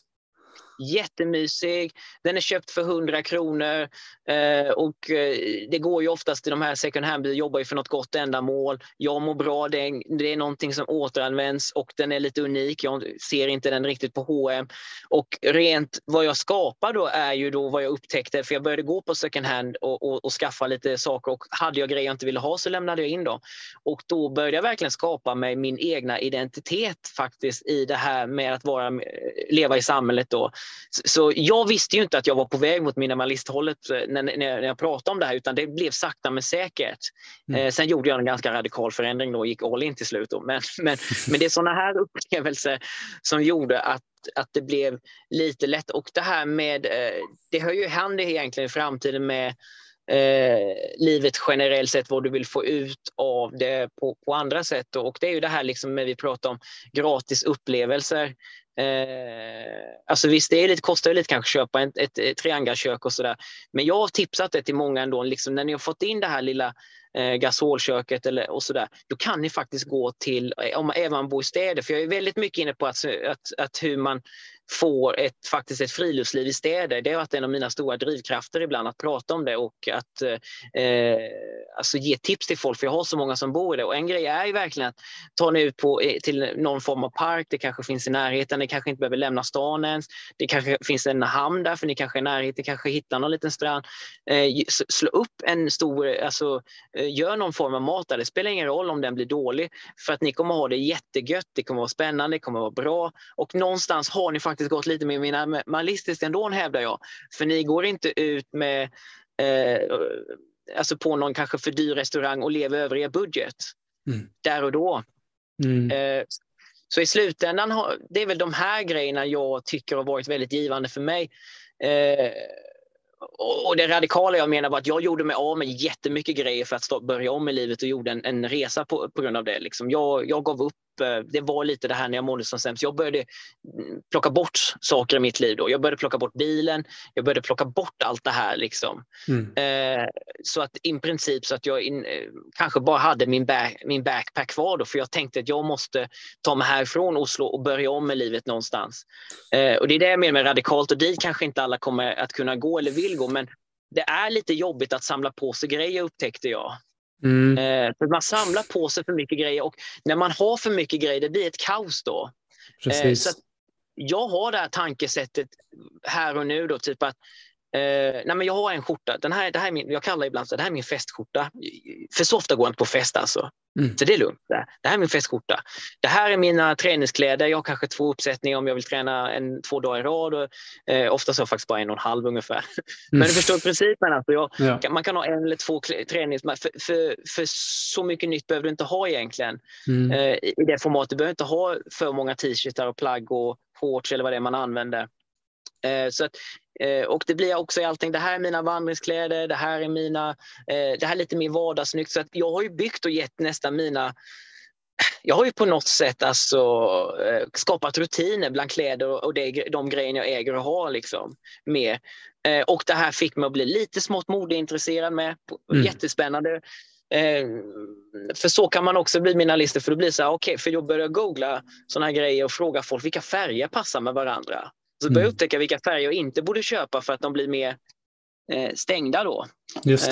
jättemysig. Den är köpt för 100 kronor eh, och eh, det går ju oftast till de här second hand jobbar ju för något gott ändamål. Jag mår bra, det är, det är någonting som återanvänds och den är lite unik. Jag ser inte den riktigt på H&M. Och rent vad jag skapar då är ju då vad jag upptäckte, för jag började gå på second hand och, och, och skaffa lite saker och hade jag grejer jag inte ville ha så lämnade jag in dem. Och då började jag verkligen skapa mig min egna identitet faktiskt i det här med att vara, eh, leva i samhället då. Så jag visste ju inte att jag var på väg mot minimalisthållet eh, när, när jag pratade om det här, utan det blev sakta men säkert. Mm. Eh, sen gjorde jag en ganska radikal förändring då och gick all in till slut. Då. Men, *laughs* men, men det är sådana här upplevelser som gjorde att att det blev lite lätt. Och det här med, eh, det hör ju hand egentligen i framtiden med eh, livet generellt sett, vad du vill få ut av det på, på andra sätt. Och det är ju det här liksom när vi pratar om gratis upplevelser. Eh, alltså visst, det är lite, kostar lite kanske att köpa ett, ett, ett triangelkök och sådär. Men jag har tipsat det till många ändå, liksom, när ni har fått in det här lilla eh, gasolköket eller, och sådär, då kan ni faktiskt gå till, eh, om man bor i städer, för jag är väldigt mycket inne på att, att, att hur man får ett, faktiskt ett friluftsliv i städer. Det har varit en av mina stora drivkrafter ibland att prata om det och att eh, alltså ge tips till folk, för jag har så många som bor där. Och en grej är ju verkligen att ta ni ut på, till någon form av park, det kanske finns i närheten, ni kanske inte behöver lämna stan ens. Det kanske finns en hamn där, för ni kanske är i närheten, kanske hittar någon liten strand. Eh, slå upp en stor, alltså eh, gör någon form av mat där. Det spelar ingen roll om den blir dålig, för att ni kommer ha det jättegött, det kommer vara spännande, det kommer vara bra. Och någonstans har ni faktiskt gått lite mer minimalistiskt ändå, hävdar jag. För ni går inte ut med eh, alltså på någon kanske för dyr restaurang och lever över er budget mm. där och då. Mm. Eh, så i slutändan, har, det är väl de här grejerna jag tycker har varit väldigt givande för mig. Eh, och det radikala jag menar var att jag gjorde mig av med jättemycket grejer för att börja om i livet och gjorde en, en resa på, på grund av det. Liksom. Jag, jag gav upp. Eh, det var lite det här när jag mådde som sämst. Jag började mm, plocka bort saker i mitt liv. Då. Jag började plocka bort bilen. Jag började plocka bort allt det här. Liksom. Mm. Eh, så att i princip så att jag in, eh, kanske bara hade min, back, min backpack kvar. Då, för jag tänkte att jag måste ta mig härifrån Oslo och börja om med livet någonstans. Eh, och det är det jag menar med radikalt och dit kanske inte alla kommer att kunna gå eller vill gå. Men det är lite jobbigt att samla på sig grejer upptäckte jag. Mm. Eh, för man samlar på sig för mycket grejer och när man har för mycket grejer det blir ett kaos då. Eh, så jag har det här tankesättet här och nu då, typ att Eh, nej men jag har en skjorta, den här, det här är min, jag kallar ibland så det här är min festskjorta. För så ofta går jag inte på fest alltså. Mm. Så det är lugnt. Det, det här är min festskjorta. Det här är mina träningskläder. Jag har kanske två uppsättningar om jag vill träna en, två dagar i rad. Och, eh, oftast har jag faktiskt bara en och en halv ungefär. Mm. Men du förstår principen. Alltså jag, ja. Man kan ha en eller två träningskläder. För, för, för, så mycket nytt behöver du inte ha egentligen. Mm. Eh, I det formatet. Du behöver inte ha för många t-shirtar och plagg och shorts eller vad det är man använder. Eh, så att, eh, och det blir också i allting, det här är mina vandringskläder, det här är mina, eh, det här är lite mer vardagssnyggt. Så att jag har ju byggt och gett nästan mina jag har ju på något sätt alltså skapat rutiner bland kläder och det, de grejer jag äger och har. Liksom, med. Och det här fick mig att bli lite smått modeintresserad med. Mm. Jättespännande. för så kan man också bli minimalister, för då blir så här, okej, okay, för jag börjar googla sådana här grejer och fråga folk vilka färger passar med varandra. Så börjar jag mm. upptäcka vilka färger jag inte borde köpa för att de blir mer eh, stängda då.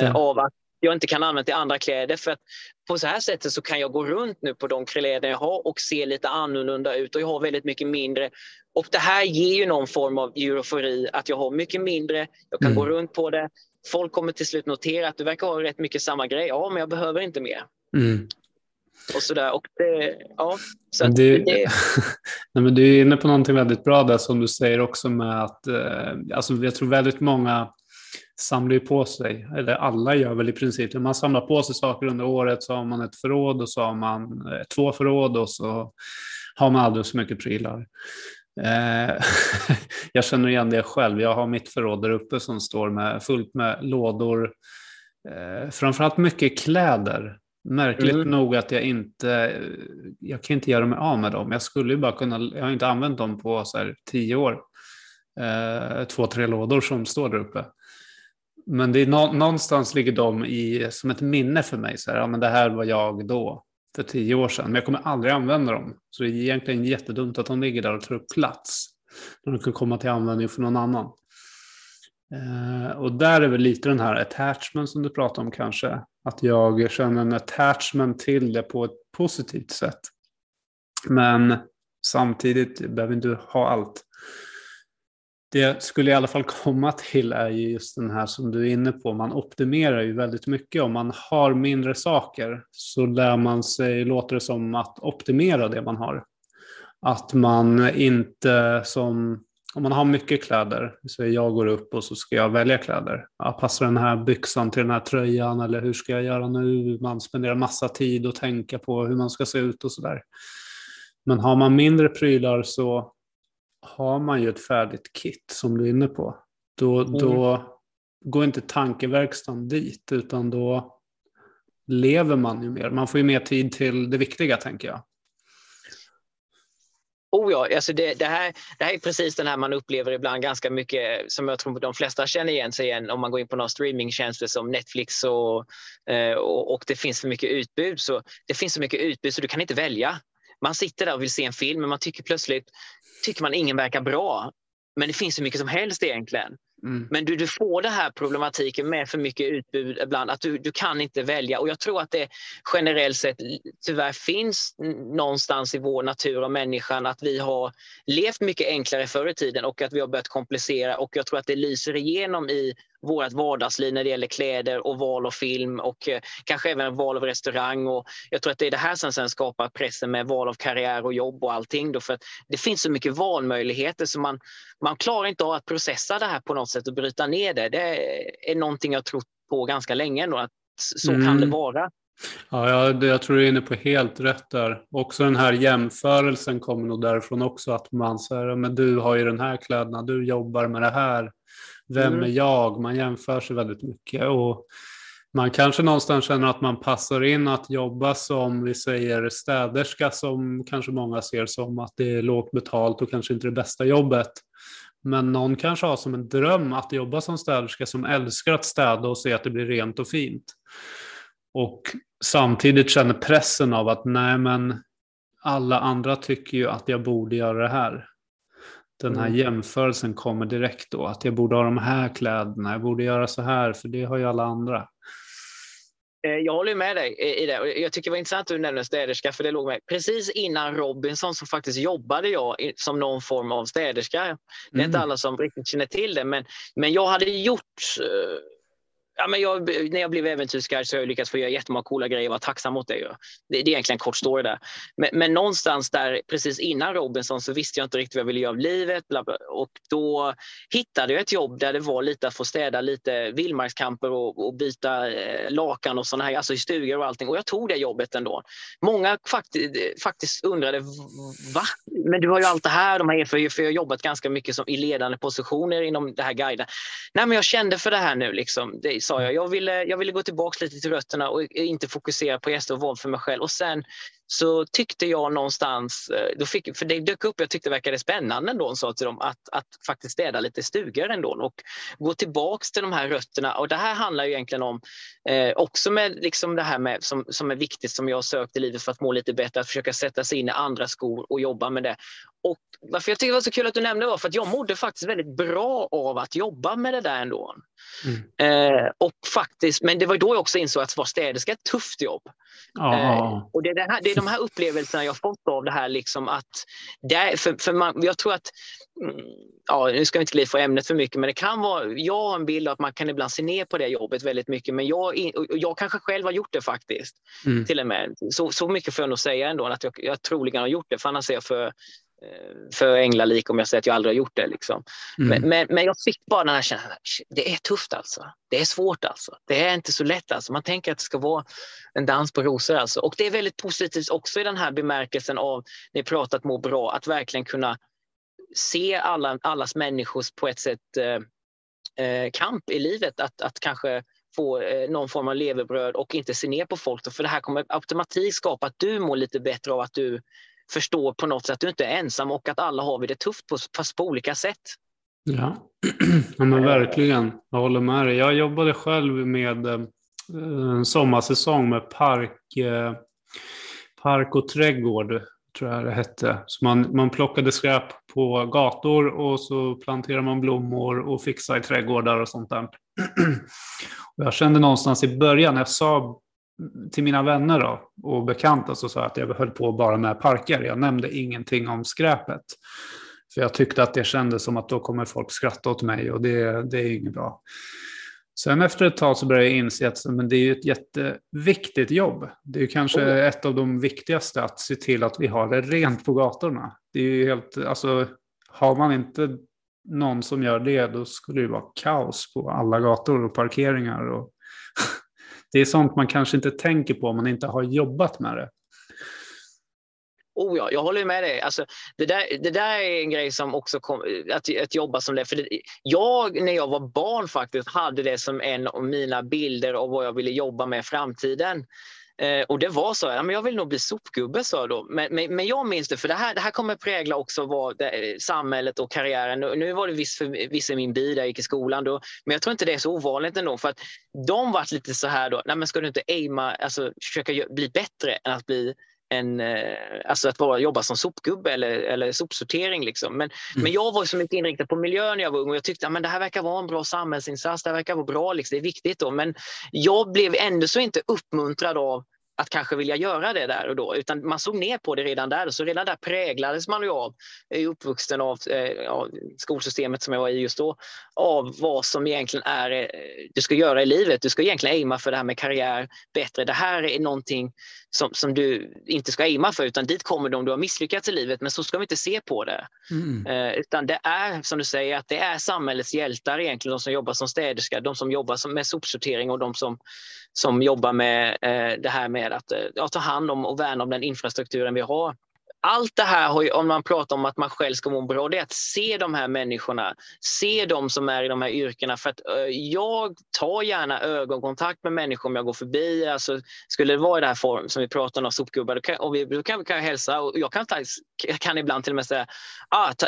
Eh, av att jag inte kan använda till andra kläder. För att på så här sättet så kan jag gå runt nu på de kläder jag har och se lite annorlunda ut och jag har väldigt mycket mindre. Och det här ger ju någon form av eufori att jag har mycket mindre, jag kan mm. gå runt på det. Folk kommer till slut notera att du verkar ha rätt mycket samma grej. Ja, men jag behöver inte mer. Mm och sådär. Och det, ja, så det, det... *laughs* Nej, men du är inne på någonting väldigt bra där som du säger också med att eh, alltså, jag tror väldigt många samlar ju på sig, eller alla gör väl i princip det. Man samlar på sig saker under året så har man ett förråd och så har man eh, två förråd och så har man alldeles för mycket prylar. Eh, *laughs* jag känner igen det själv. Jag har mitt förråd där uppe som står med, fullt med lådor. Eh, framförallt mycket kläder. Märkligt mm. nog att jag inte, jag kan inte göra mig av med dem. Jag skulle ju bara kunna, jag har inte använt dem på så här tio år. Eh, två, tre lådor som står där uppe. Men det är nå, någonstans ligger de i, som ett minne för mig. Så här, ja, men det här var jag då, för tio år sedan. Men jag kommer aldrig använda dem. Så det är egentligen jättedumt att de ligger där och tar upp plats. När de kan komma till användning för någon annan. Eh, och där är väl lite den här attachment som du pratar om kanske. Att jag känner en attachment till det på ett positivt sätt. Men samtidigt behöver inte ha allt. Det jag skulle i alla fall komma till är ju just den här som du är inne på. Man optimerar ju väldigt mycket. Om man har mindre saker så lär man sig, låter det som, att optimera det man har. Att man inte som om man har mycket kläder, så jag går upp och så ska jag välja kläder. Ja, passar den här byxan till den här tröjan eller hur ska jag göra nu? Man spenderar massa tid och tänka på hur man ska se ut och sådär. Men har man mindre prylar så har man ju ett färdigt kit som du är inne på. Då, mm. då går inte tankeverkstan dit utan då lever man ju mer. Man får ju mer tid till det viktiga tänker jag. Oh ja, alltså det, det, här, det här är precis den här man upplever ibland ganska mycket som jag tror de flesta känner igen sig igen om man går in på några streamingtjänster som Netflix och, eh, och, och, det finns för mycket utbud. Så det finns så mycket utbud så du kan inte välja. Man sitter där och vill se en film men man tycker plötsligt tycker man ingen verkar bra. Men det finns så mycket som helst egentligen. Mm. Men du, du får den här problematiken med för mycket utbud ibland, att du, du kan inte välja. Och jag tror att det generellt sett tyvärr finns någonstans i vår natur och människan att vi har levt mycket enklare förr i tiden och att vi har börjat komplicera och jag tror att det lyser igenom i vårt vardagsliv när det gäller kläder och val av film och eh, kanske även val av restaurang. Och jag tror att det är det här som sen skapar pressen med val av karriär och jobb och allting. Då, för att det finns så mycket valmöjligheter så man, man klarar inte av att processa det här på något sätt och bryta ner det. Det är någonting jag trott på ganska länge ändå, att så mm. kan det mm. vara. Ja, jag, jag tror du är inne på helt rätt där. Också den här jämförelsen kommer nog därifrån också, att man säger, men du har ju den här kläderna, du jobbar med det här. Vem mm. är jag? Man jämför sig väldigt mycket. Och man kanske någonstans känner att man passar in att jobba som vi säger städerska som kanske många ser som att det är lågt betalt och kanske inte det bästa jobbet. Men någon kanske har som en dröm att jobba som städerska som älskar att städa och se att det blir rent och fint. Och samtidigt känner pressen av att nej men alla andra tycker ju att jag borde göra det här den här mm. jämförelsen kommer direkt då. Att jag borde ha de här kläderna, jag borde göra så här, för det har ju alla andra. Eh, jag håller med dig i det. Jag tycker det var intressant att du nämnde städerska, för det låg med. Precis innan Robinson så faktiskt jobbade jag som någon form av städerska. Det är mm. inte alla som riktigt känner till det, men, men jag hade gjort eh, Ja, men jag, när jag blev äventyrsguide så har jag lyckats få göra jättemånga coola grejer och vara tacksam mot det. Det, det är egentligen en kort story där. Men, men, någonstans där precis innan Robinson så visste jag inte riktigt vad jag ville göra av livet. Bla bla, och då hittade jag ett jobb där det var lite att få städa lite vildmarkskamper och, och byta eh, lakan och sådana här, alltså i stugor och allting. Och jag tog det jobbet ändå. Många faktiskt, faktiskt undrade, va? Men du har ju allt det här, de här för, för jag har jobbat ganska mycket som, i ledande positioner inom det här guiden. Nej, men jag kände för det här nu liksom. Det, sa jag. Jag ville, jag ville gå tillbaka lite till rötterna och inte fokusera på gäster och våld för mig själv. Och sen så tyckte jag någonstans, eh, då fick, för det dök upp, jag tyckte det verkade spännande ändå, sa till dem, att, att faktiskt städa lite stugor ändå och gå tillbaks till de här rötterna. Och det här handlar ju egentligen om, eh, också med liksom det här med, som, som är viktigt, som jag sökt i livet för att må lite bättre, att försöka sätta sig in i andra skor och jobba med det. Och varför jag tycker det var så kul att du nämnde var för att jag mådde faktiskt väldigt bra av att jobba med det där ändå. Mm. Eh, och faktiskt, men det var då jag också insåg att vara städerska är ett tufft jobb. Eh, och det, är det, här, det är de här upplevelserna jag fått av det här. Liksom att det är, för, för man, jag tror att, mm, ja, nu ska vi inte glida för ämnet för mycket, men det kan vara, jag har en bild av att man kan ibland se ner på det jobbet väldigt mycket, men jag, jag kanske själv har gjort det faktiskt. Mm. Till och med. Så, så mycket får jag nog säga ändå, att jag, jag troligen har gjort det, för annars är jag för för änglalik om jag säger att jag aldrig har gjort det. Liksom. Mm. Men, men, men, jag fick bara den här känslan, det är tufft alltså. Det är svårt alltså. Det är inte så lätt alltså. Man tänker att det ska vara en dans på rosor alltså. Och det är väldigt positivt också i den här bemärkelsen av, när pratat må bra, att verkligen kunna se alla, allas människors på ett sätt eh, eh, kamp i livet. Att, att kanske få eh, någon form av levebröd och inte se ner på folk. För det här kommer automatiskt skapa att du mår lite bättre av att du förstår på något sätt att du inte är ensam och att alla har vi det tufft på, fast på olika sätt. Ja, *clears throat* ja men verkligen. Jag håller med dig. Jag jobbade själv med eh, en sommarsäsong med park, eh, park och trädgård, tror jag det hette. Så man, man plockade skräp på gator och så planterade man blommor och fixade i trädgårdar och sånt där. *clears throat* Och jag kände någonstans i början, jag sa till mina vänner då, och bekanta så sa jag att jag höll på bara med parker. Jag nämnde ingenting om skräpet. För jag tyckte att det kändes som att då kommer folk skratta åt mig och det, det är inget bra. Sen efter ett tag så började jag inse att men det är ett jätteviktigt jobb. Det är kanske oh. ett av de viktigaste att se till att vi har det rent på gatorna. Det är ju helt, alltså, har man inte någon som gör det då skulle det vara kaos på alla gator och parkeringar. Och det är sånt man kanske inte tänker på om man inte har jobbat med det. Oh ja, jag håller med dig. Alltså, det, där, det där är en grej som också kom, att, att jobba som det. För det, jag, när jag var barn faktiskt, hade det som en av mina bilder av vad jag ville jobba med i framtiden. Eh, och det var så, ja, men jag vill nog bli sopgubbe, sa jag då. Men, men, men, jag minns det, för det här, det här kommer prägla också vad det, eh, samhället och karriären. Nu, nu var det viss, för viss i min by där jag gick i skolan, då, men jag tror inte det är så ovanligt ändå. För att de var lite så här då, nej men ska du inte aima, alltså försöka bli bättre än att bli en, eh, alltså att bara jobba som sopgubbe eller, eller sopsortering. Liksom. Men, mm. men jag var så mycket inriktad på miljön när jag var ung och jag tyckte att det här verkar vara en bra samhällsinsats, det här verkar vara bra, liksom. det är viktigt. Då. Men jag blev ändå så inte uppmuntrad av att kanske vilja göra det där och då, utan man såg ner på det redan där. Så redan där präglades man ju av, i uppvuxen av eh, skolsystemet som jag var i just då, av vad som egentligen är eh, du ska göra i livet. Du ska egentligen aima för det här med karriär bättre. Det här är någonting som, som du inte ska aima för, utan dit kommer du om du har misslyckats i livet. Men så ska vi inte se på det. Mm. Eh, utan det är, som du säger, att det är samhällets hjältar egentligen, de som jobbar som städerska, de som jobbar med sopsortering och de som, som jobbar med eh, det här med att eh, ta hand om och värna om den infrastrukturen vi har allt det här, har ju, om man pratar om att man själv ska må bra, det är att se de här människorna, se de som är i de här yrkena. För att eh, jag tar gärna ögonkontakt med människor om jag går förbi. Alltså, skulle det vara i det här form som vi pratar om, sopgubbar, då kan, och vi, då kan, kan jag hälsa och jag kan, kan ibland till och med säga, ah, ta,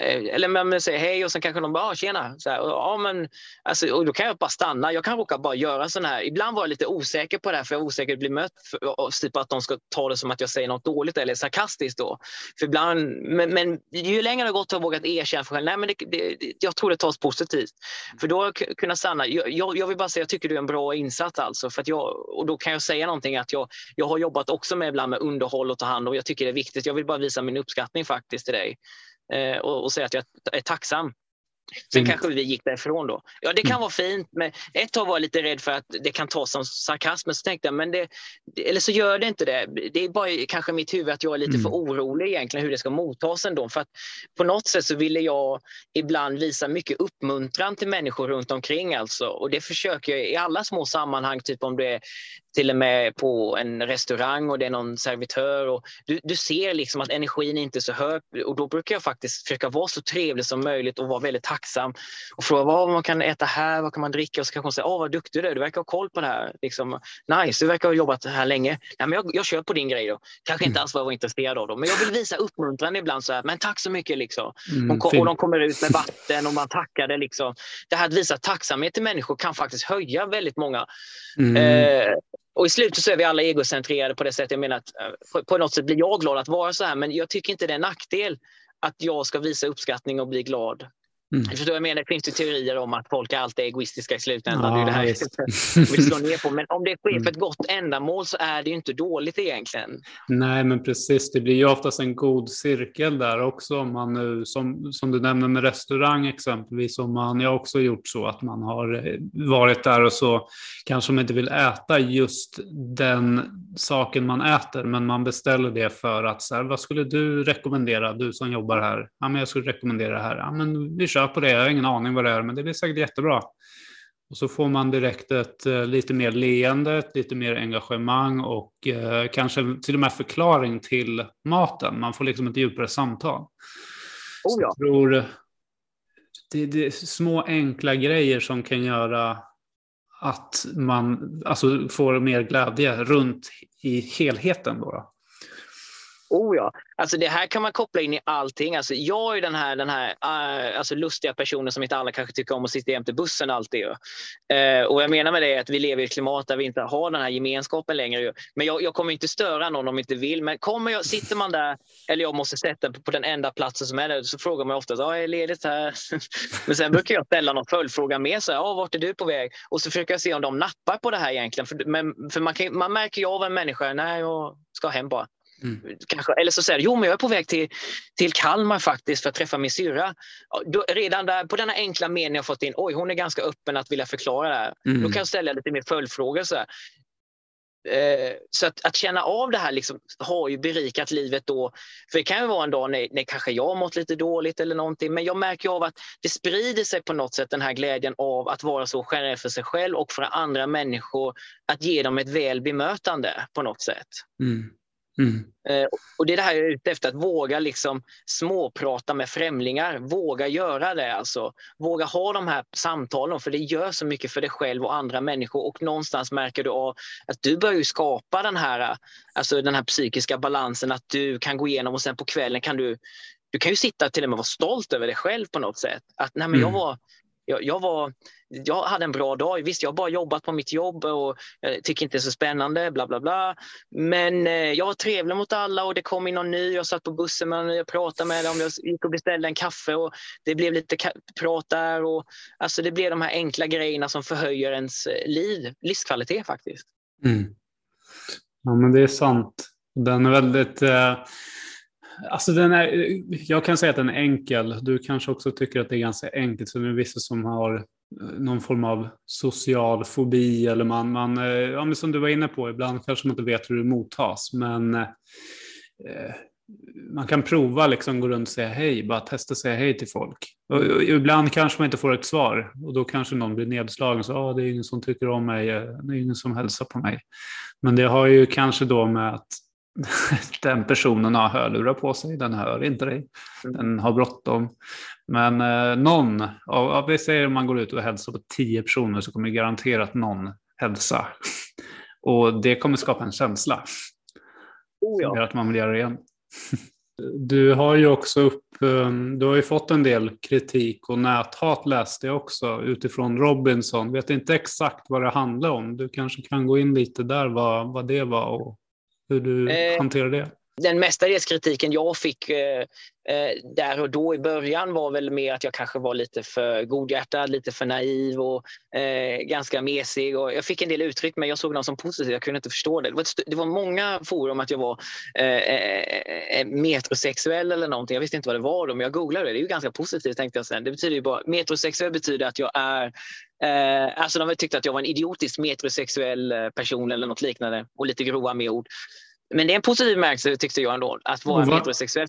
eh, eller man säger hej och sen kanske de bara, ah, tjena. Så här, och, ja, men, alltså, och då kan jag bara stanna. Jag kan råka bara göra sån här. Ibland var jag lite osäker på det här, för jag är osäker att bli mött, för, och, typ att de ska ta det som att jag säger något dåligt eller sarkastiskt fantastiskt då. För ibland, men, men ju längre det har gått har jag vågat erkänna för själv, nej men det, det, jag tror det tas positivt. För då har jag kunnat stanna. Jag, jag, jag, vill bara säga, jag tycker du är en bra insats alltså. För att jag, och då kan jag säga någonting att jag, jag har jobbat också med ibland med underhåll och ta hand om. Jag tycker det är viktigt. Jag vill bara visa min uppskattning faktiskt till dig. Eh, och, och säga att jag är tacksam Sen mm. kanske vi gick därifrån då. Ja, det kan mm. vara fint, men ett tag var jag lite rädd för att det kan tas som sarkasm. Så tänkte jag, men det, eller så gör det inte det. Det är bara kanske mitt huvud att jag är lite mm. för orolig egentligen hur det ska mottas ändå. För att på något sätt så ville jag ibland visa mycket uppmuntran till människor runt omkring alltså. Och det försöker jag i alla små sammanhang, typ om det är till och med på en restaurang och det är någon servitör. Och du, du ser liksom att energin inte är så hög och då brukar jag faktiskt försöka vara så trevlig som möjligt och vara väldigt tacksam och fråga vad man kan äta här, vad kan man dricka och så kanske hon säger, åh vad duktig du är, du verkar ha koll på det här. Liksom, nice, du verkar ha jobbat här länge. Nej, men jag, jag kör på din grej då. Kanske inte mm. alls vad jag var intresserad av då, men jag vill visa uppmuntran ibland så här, men tack så mycket liksom. Mm, och, och de kommer ut med vatten och man tackar det liksom. Det här att visa tacksamhet till människor kan faktiskt höja väldigt många. Mm. Eh, och i slutet så är vi alla egocentrerade på det sättet. Jag menar att eh, på något sätt blir jag glad att vara så här, men jag tycker inte det är en nackdel att jag ska visa uppskattning och bli glad. Mm. Förstår jag menar? Det finns ju teorier om att folk alltid är egoistiska i slutändan. Ja, det är det här jag *laughs* vill slå ner på. Men om det sker för ett mm. gott ändamål så är det ju inte dåligt egentligen. Nej, men precis. Det blir ju oftast en god cirkel där också. Om man nu, som, som du nämner med restaurang exempelvis, om man, jag har också gjort så att man har eh, varit där och så kanske man inte vill äta just den saken man äter, men man beställer det för att så här, vad skulle du rekommendera, du som jobbar här? Ja, men jag skulle rekommendera det här. Ja, men vi kör på det. Jag har ingen aning vad det är, men det blir säkert jättebra. Och så får man direkt ett uh, lite mer leende, ett lite mer engagemang och uh, kanske till och med förklaring till maten. Man får liksom ett djupare samtal. Oh ja. Jag tror det, det är små enkla grejer som kan göra att man alltså, får mer glädje runt i helheten. Då, då. Oh ja, alltså det här kan man koppla in i allting. Alltså jag är den här, den här uh, alltså lustiga personen som inte alla kanske tycker om att sitta jämte bussen alltid. Uh, och jag menar med det att vi lever i ett klimat där vi inte har den här gemenskapen längre. Men jag, jag kommer inte störa någon om jag inte vill. Men kommer jag, sitter man där, eller jag måste sätta på den enda platsen som är där, så frågar man ofta, ja, är ledigt här? *laughs* men sen brukar jag ställa någon följdfråga med, så här, ah, vart är du på väg? Och så försöker jag se om de nappar på det här egentligen. För, men, för man, kan, man märker ju av en människa, nej, jag ska hem bara. Mm. Kanske, eller så säger jo men jag är på väg till, till Kalmar faktiskt för att träffa min syrra. redan där, på denna enkla mening har jag fått in, oj hon är ganska öppen att vilja förklara det här. Mm. Då kan jag ställa lite mer följdfrågor. Så, eh, så att, att, känna av det här liksom, har ju berikat livet då. För det kan ju vara en dag när, när kanske jag har mått lite dåligt eller någonting. Men jag märker av att det sprider sig på något sätt den här glädjen av att vara så generös för sig själv och för andra människor. Att ge dem ett väl bemötande på något sätt. Mm. Mm. Eh, och det är det här jag är ute efter, att våga liksom småprata med främlingar. Våga göra det alltså. Våga ha de här samtalen, för det gör så mycket för dig själv och andra människor. Och någonstans märker du av att du börjar skapa den här, alltså den här psykiska balansen, att du kan gå igenom och sen på kvällen kan du du kan ju sitta till och med vara stolt över dig själv på något sätt. Att nej, men jag, mm. var, jag, jag, var, jag hade en bra dag. Visst, jag har bara jobbat på mitt jobb och jag tycker inte det är så spännande, bla bla bla. Men eh, jag var trevlig mot alla och det kom in någon ny. Jag satt på bussen med jag pratade med dem. Jag gick och beställde en kaffe och det blev lite prat där. Och, alltså, det blev de här enkla grejerna som förhöjer ens eh, liv, livskvalitet faktiskt. Mm. Ja, men det är sant. Den är väldigt... Eh Alltså den är, jag kan säga att den är enkel. Du kanske också tycker att det är ganska enkelt. För det är vissa som har eh, någon form av social fobi eller man, man eh, ja, men som du var inne på, ibland kanske man inte vet hur det mottas. Men eh, eh, man kan prova liksom gå runt och säga hej, bara testa att säga hej till folk. Och, och, ibland kanske man inte får ett svar och då kanske någon blir nedslagen. Så, ah, det är ingen som tycker om mig, det är ingen som hälsar på mig. Men det har ju kanske då med att *laughs* den personen har hörlurar på sig, den hör inte dig, mm. den har bråttom. Men eh, någon, av, vi säger om man går ut och hälsar på tio personer så kommer garanterat någon hälsa. *laughs* Och det kommer skapa en känsla. Oh ja. Som gör att man vill göra det igen. *laughs* Du har ju också upp, um, du har ju fått en del kritik och näthat läste jag också utifrån Robinson. Vet inte exakt vad det handlar om. Du kanske kan gå in lite där vad, vad det var och hur du eh, hanterar det? Den mestadels kritiken jag fick eh, eh, där och då i början var väl mer att jag kanske var lite för godhjärtad, lite för naiv och eh, ganska mesig. Och jag fick en del uttryck men jag såg dem som positiva, jag kunde inte förstå det. Det var, det var många forum att jag var eh, eh, metrosexuell eller någonting. Jag visste inte vad det var då, men jag googlade det. Det är ju ganska positivt tänkte jag sen. Det betyder ju bara, metrosexuell betyder att jag är Eh, alltså de tyckte att jag var en idiotisk metrosexuell person eller något liknande och lite grova med ord. Men det är en positiv bemärkelse tyckte jag ändå, att vara Va? metrosexuell.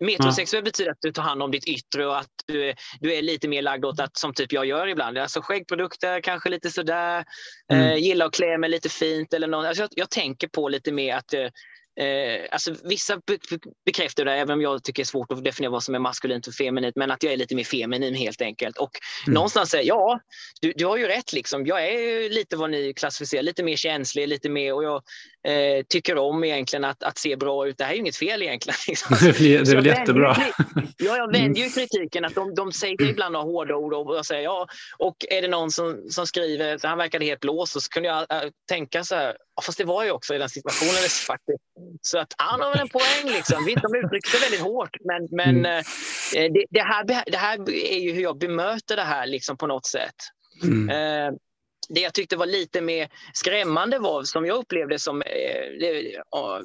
Metrosexuell ja. betyder att du tar hand om ditt yttre och att du är, du är lite mer lagd åt att, som typ jag gör ibland, alltså skäggprodukter, kanske lite sådär, mm. eh, gillar att klä mig lite fint eller något. Alltså jag, jag tänker på lite mer att eh, Eh, alltså vissa be bekräftar det, även om jag tycker det är svårt att definiera vad som är maskulint och feminint, men att jag är lite mer feminin helt enkelt. Och mm. någonstans säger ja, du, du har ju rätt. Liksom. Jag är lite vad ni klassificerar, lite mer känslig, lite mer och jag eh, tycker om egentligen att, att se bra ut. Det här är ju inget fel egentligen. *laughs* Liksom. *laughs* det är väl jättebra. ja, jag vänder ju kritiken att de, de säger mm. ibland några hårda ord och jag säger ja, och är det någon som, som skriver, han verkade helt blå, så kunde jag äh, tänka så här, fast det var ju också i den situationen faktiskt. Så att han har väl en poäng. Liksom. De uttryckte väldigt hårt, men, men mm. eh, det, det, här, det här är ju hur jag bemöter det här liksom, på något sätt. Mm. Eh, det jag tyckte var lite mer skrämmande var, som jag upplevde som, eh, det, ja,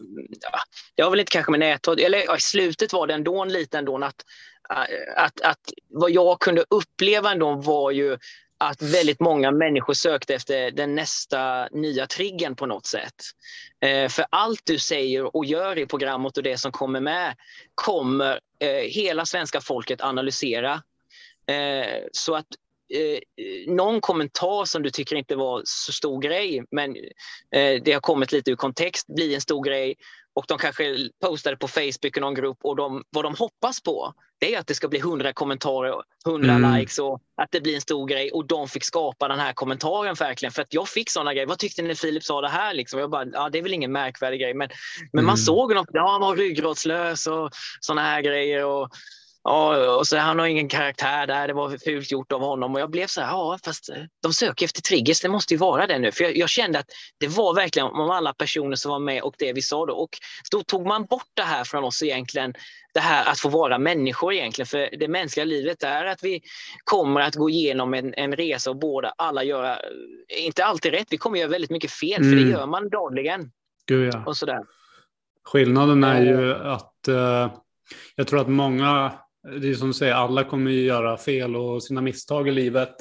det var väl inte kanske med näthat, eller ja, i slutet var det ändå lite ändå att, eh, att, att vad jag kunde uppleva ändå var ju att väldigt många människor sökte efter den nästa nya triggen på något sätt. Eh, för allt du säger och gör i programmet och det som kommer med kommer eh, hela svenska folket analysera. Eh, så att eh, någon kommentar som du tycker inte var så stor grej, men eh, det har kommit lite ur kontext, blir en stor grej och de kanske postade på Facebook i någon grupp och de, vad de hoppas på det är att det ska bli 100 kommentarer, 100 mm. likes och att det blir en stor grej och de fick skapa den här kommentaren verkligen för att jag fick sådana grejer. Vad tyckte ni Filip sa det här? Liksom? Jag bara, ja, det är väl ingen märkvärdig grej, men, men mm. man såg något, ja, han var ryggradslös och sådana här grejer. Och, Ja, och så han har ingen karaktär där, det var fult gjort av honom. Och jag blev så här, ja fast eh, de söker efter triggers, det måste ju vara det nu. För jag, jag, kände att det var verkligen om alla personer som var med och det vi sa då. Och då tog man bort det här från oss egentligen, det här att få vara människor egentligen. För det mänskliga livet är att vi kommer att gå igenom en, en resa och båda alla göra, eh, inte alltid rätt, vi kommer göra väldigt mycket fel, mm. för det mm. gör man dagligen. Gud, ja. och sådär. Skillnaden är ju att uh, jag tror att många det är som du säger, alla kommer ju göra fel och sina misstag i livet.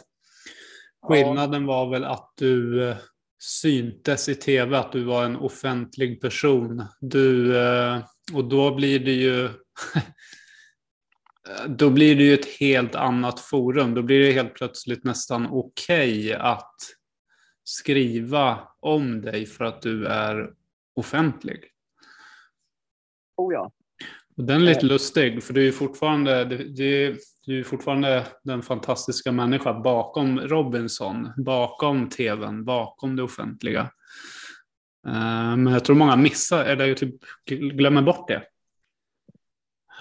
Skillnaden var väl att du eh, syntes i tv, att du var en offentlig person. Du, eh, och då blir det ju *laughs* då blir det ju ett helt annat forum. Då blir det helt plötsligt nästan okej okay att skriva om dig för att du är offentlig. Oh ja. Den är lite lustig, för du är fortfarande, du, du är fortfarande den fantastiska människan bakom Robinson, bakom tvn, bakom det offentliga. Eh, men jag tror många missar, eller typ glömmer bort det.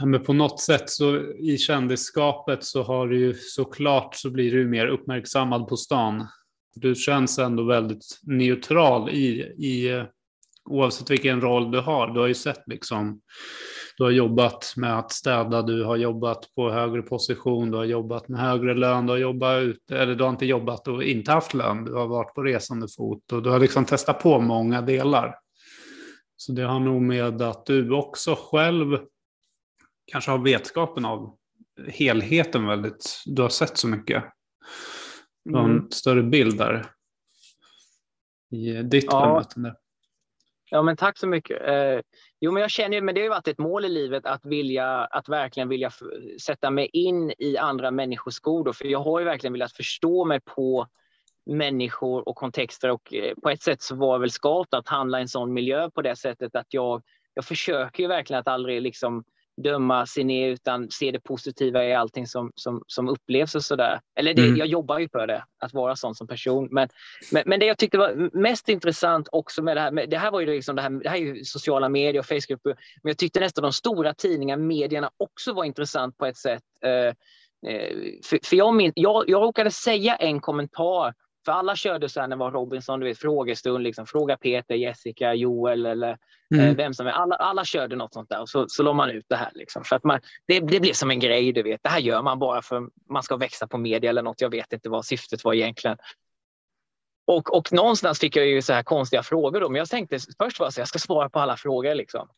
Men på något sätt så i kändisskapet så har du ju såklart så blir du mer uppmärksammad på stan. Du känns ändå väldigt neutral i, i oavsett vilken roll du har. Du har ju sett liksom, du har jobbat med att städa, du har jobbat på högre position, du har jobbat med högre lön, du har jobbat ut, eller du har inte jobbat och inte haft lön, du har varit på resande fot och du har liksom testat på många delar. Så det har nog med att du också själv kanske har vetskapen av helheten väldigt, du har sett så mycket. Du har en mm. större bild där i ditt ja. bemötande. Ja, men tack så mycket. Jo, men jag känner ju, men det har ju varit ett mål i livet att vilja, att verkligen vilja sätta mig in i andra människors skor. För jag har ju verkligen velat förstå mig på människor och kontexter och eh, på ett sätt så var jag väl skapt att handla i en sån miljö på det sättet att jag, jag försöker ju verkligen att aldrig liksom döma sig ner utan se det positiva i allting som, som, som upplevs och sådär. Eller det, mm. jag jobbar ju för det, att vara sån som person. Men, men, men, det jag tyckte var mest intressant också med det här, med, det här var ju liksom det här, det här är ju sociala medier och Facebook, men jag tyckte nästan de stora tidningarna, medierna också var intressant på ett sätt. Eh, eh för, för jag, min, jag, jag råkade säga en kommentar för alla körde så här när det var Robinson, du vet, frågestund, liksom, fråga Peter, Jessica, Joel eller eh, mm. eh, vem som är. Alla, alla körde något sånt där och så, så la man ut det här. Liksom, för att man, det, det blev som en grej, du vet. Det här gör man bara för man ska växa på media eller något. Jag vet inte vad syftet var egentligen. Och, och någonstans fick jag ju så här konstiga frågor då, men jag tänkte först var så jag ska svara på alla frågor liksom.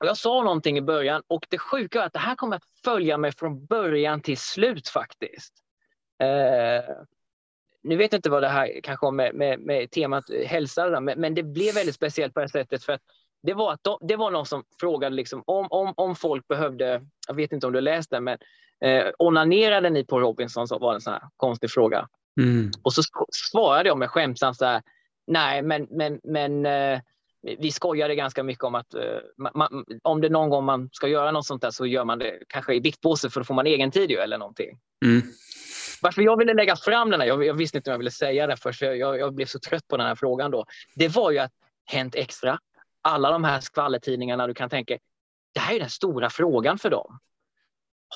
Och jag sa någonting i början och det sjuka är att det här kommer att följa mig från början till slut faktiskt. Eh, nu vet jag inte vad det här kanske har med, med, med temat hälsa men, men det blev väldigt speciellt på det sättet för att det var, att de, det var någon som frågade liksom om, om, om folk behövde, jag vet inte om du läste den, men eh, onanerade ni på Robinson? Så var det en sån här konstig fråga. Mm. Och så svarade jag med skämtsamt så här, nej men, men, men eh, vi skojade ganska mycket om att eh, man, om det någon gång man ska göra något sånt där så gör man det kanske i viktpåse för då får man egen tid eller någonting. Mm. Varför jag ville lägga fram den här, jag, jag visste inte om jag ville säga det först, jag, jag, jag, blev så trött på den här frågan då. Det var ju att Hänt Extra, alla de här skvallertidningarna, du kan tänka, det här är den stora frågan för dem.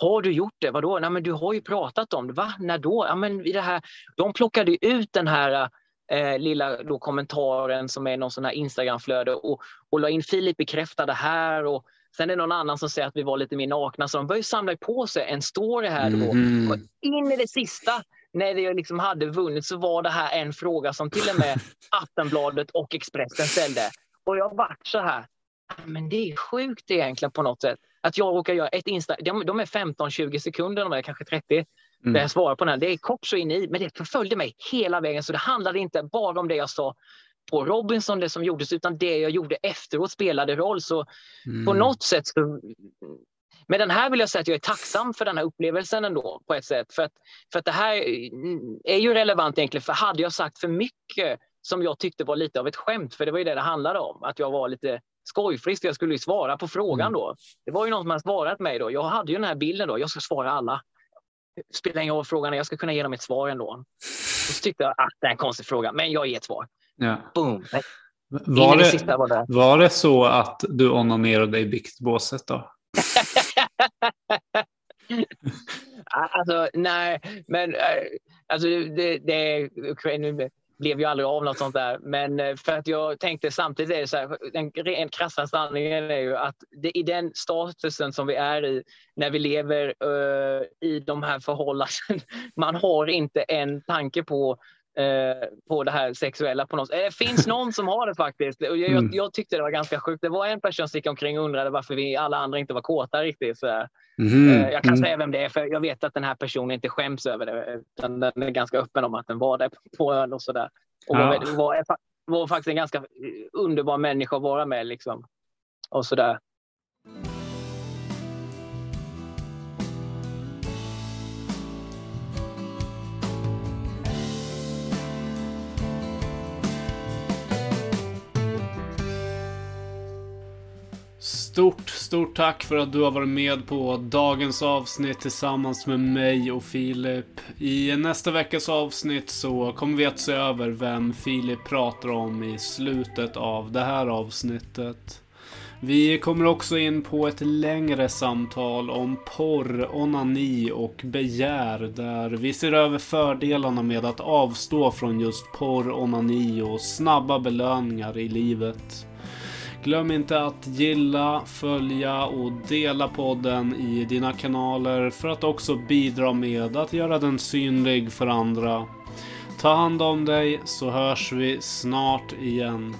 Har du gjort det? Vadå? Nej, men du har ju pratat om det. Va? När då? Ja, men i det här, de plockade ut den här eh, lilla då, kommentaren som är någon sån här Instagramflöde och, och la in Filip bekräftade här och Sen är det någon annan som säger att vi var lite mer nakna, så de började samla på sig en story här. Då. Mm. in i det sista, när det liksom hade vunnit, så var det här en fråga som till och med *laughs* Aftonbladet och Expressen ställde. Och jag vart så här, men det är sjukt egentligen på något sätt. Att jag råkar göra ett Insta, de, de är 15-20 sekunder, de är kanske 30, mm. där jag svarar på den. Det är kort så in i, men det förföljde mig hela vägen. Så det handlade inte bara om det jag sa på Robinson det som gjordes, utan det jag gjorde efteråt spelade roll. Så mm. på något sätt så, med den här vill jag säga att jag är tacksam för den här upplevelsen ändå på ett sätt. För att, för att det här är ju relevant egentligen, för hade jag sagt för mycket som jag tyckte var lite av ett skämt, för det var ju det det handlade om, att jag var lite skojfrisk, jag skulle ju svara på frågan mm. då. Det var ju någon som hade svarat mig då. Jag hade ju den här bilden då, jag ska svara alla. Spelar ingen roll frågan, jag ska kunna ge dem ett svar ändå. Och så tyckte jag att det är en konstig fråga, men jag ger ett svar. Ja. Boom. Var det, var, det. var det så att du onanerade i biktbåset då? *laughs* alltså, nej, men eh, alltså, det, det, nu blev ju aldrig av något sånt där. Men eh, för att jag tänkte samtidigt är det så här, den rent krassa sanningen är ju att det, i den statusen som vi är i när vi lever uh, i de här förhållandena, *laughs* man har inte en tanke på Eh, på det här sexuella på något sätt. Det eh, finns någon som har det faktiskt. Jag, jag, mm. jag, tyckte det var ganska sjukt. Det var en person som gick omkring och undrade varför vi alla andra inte var kåta riktigt. Så, mm. jag kan mm. säga vem det är, för jag vet att den här personen inte skäms över det. Utan den är ganska öppen om att den var det på ön och sådär. Och ja. var, var, var, faktiskt en ganska underbar människa att vara med. Liksom. Och sådär. Stort, stort tack för att du har varit med på dagens avsnitt tillsammans med mig och Filip. I nästa veckas avsnitt så kommer vi att se över vem Filip pratar om i slutet av det här avsnittet. Vi kommer också in på ett längre samtal om porr, onani och begär där vi ser över fördelarna med att avstå från just porr, onani och snabba belöningar i livet. Glöm inte att gilla, följa och dela podden i dina kanaler för att också bidra med att göra den synlig för andra. Ta hand om dig så hörs vi snart igen.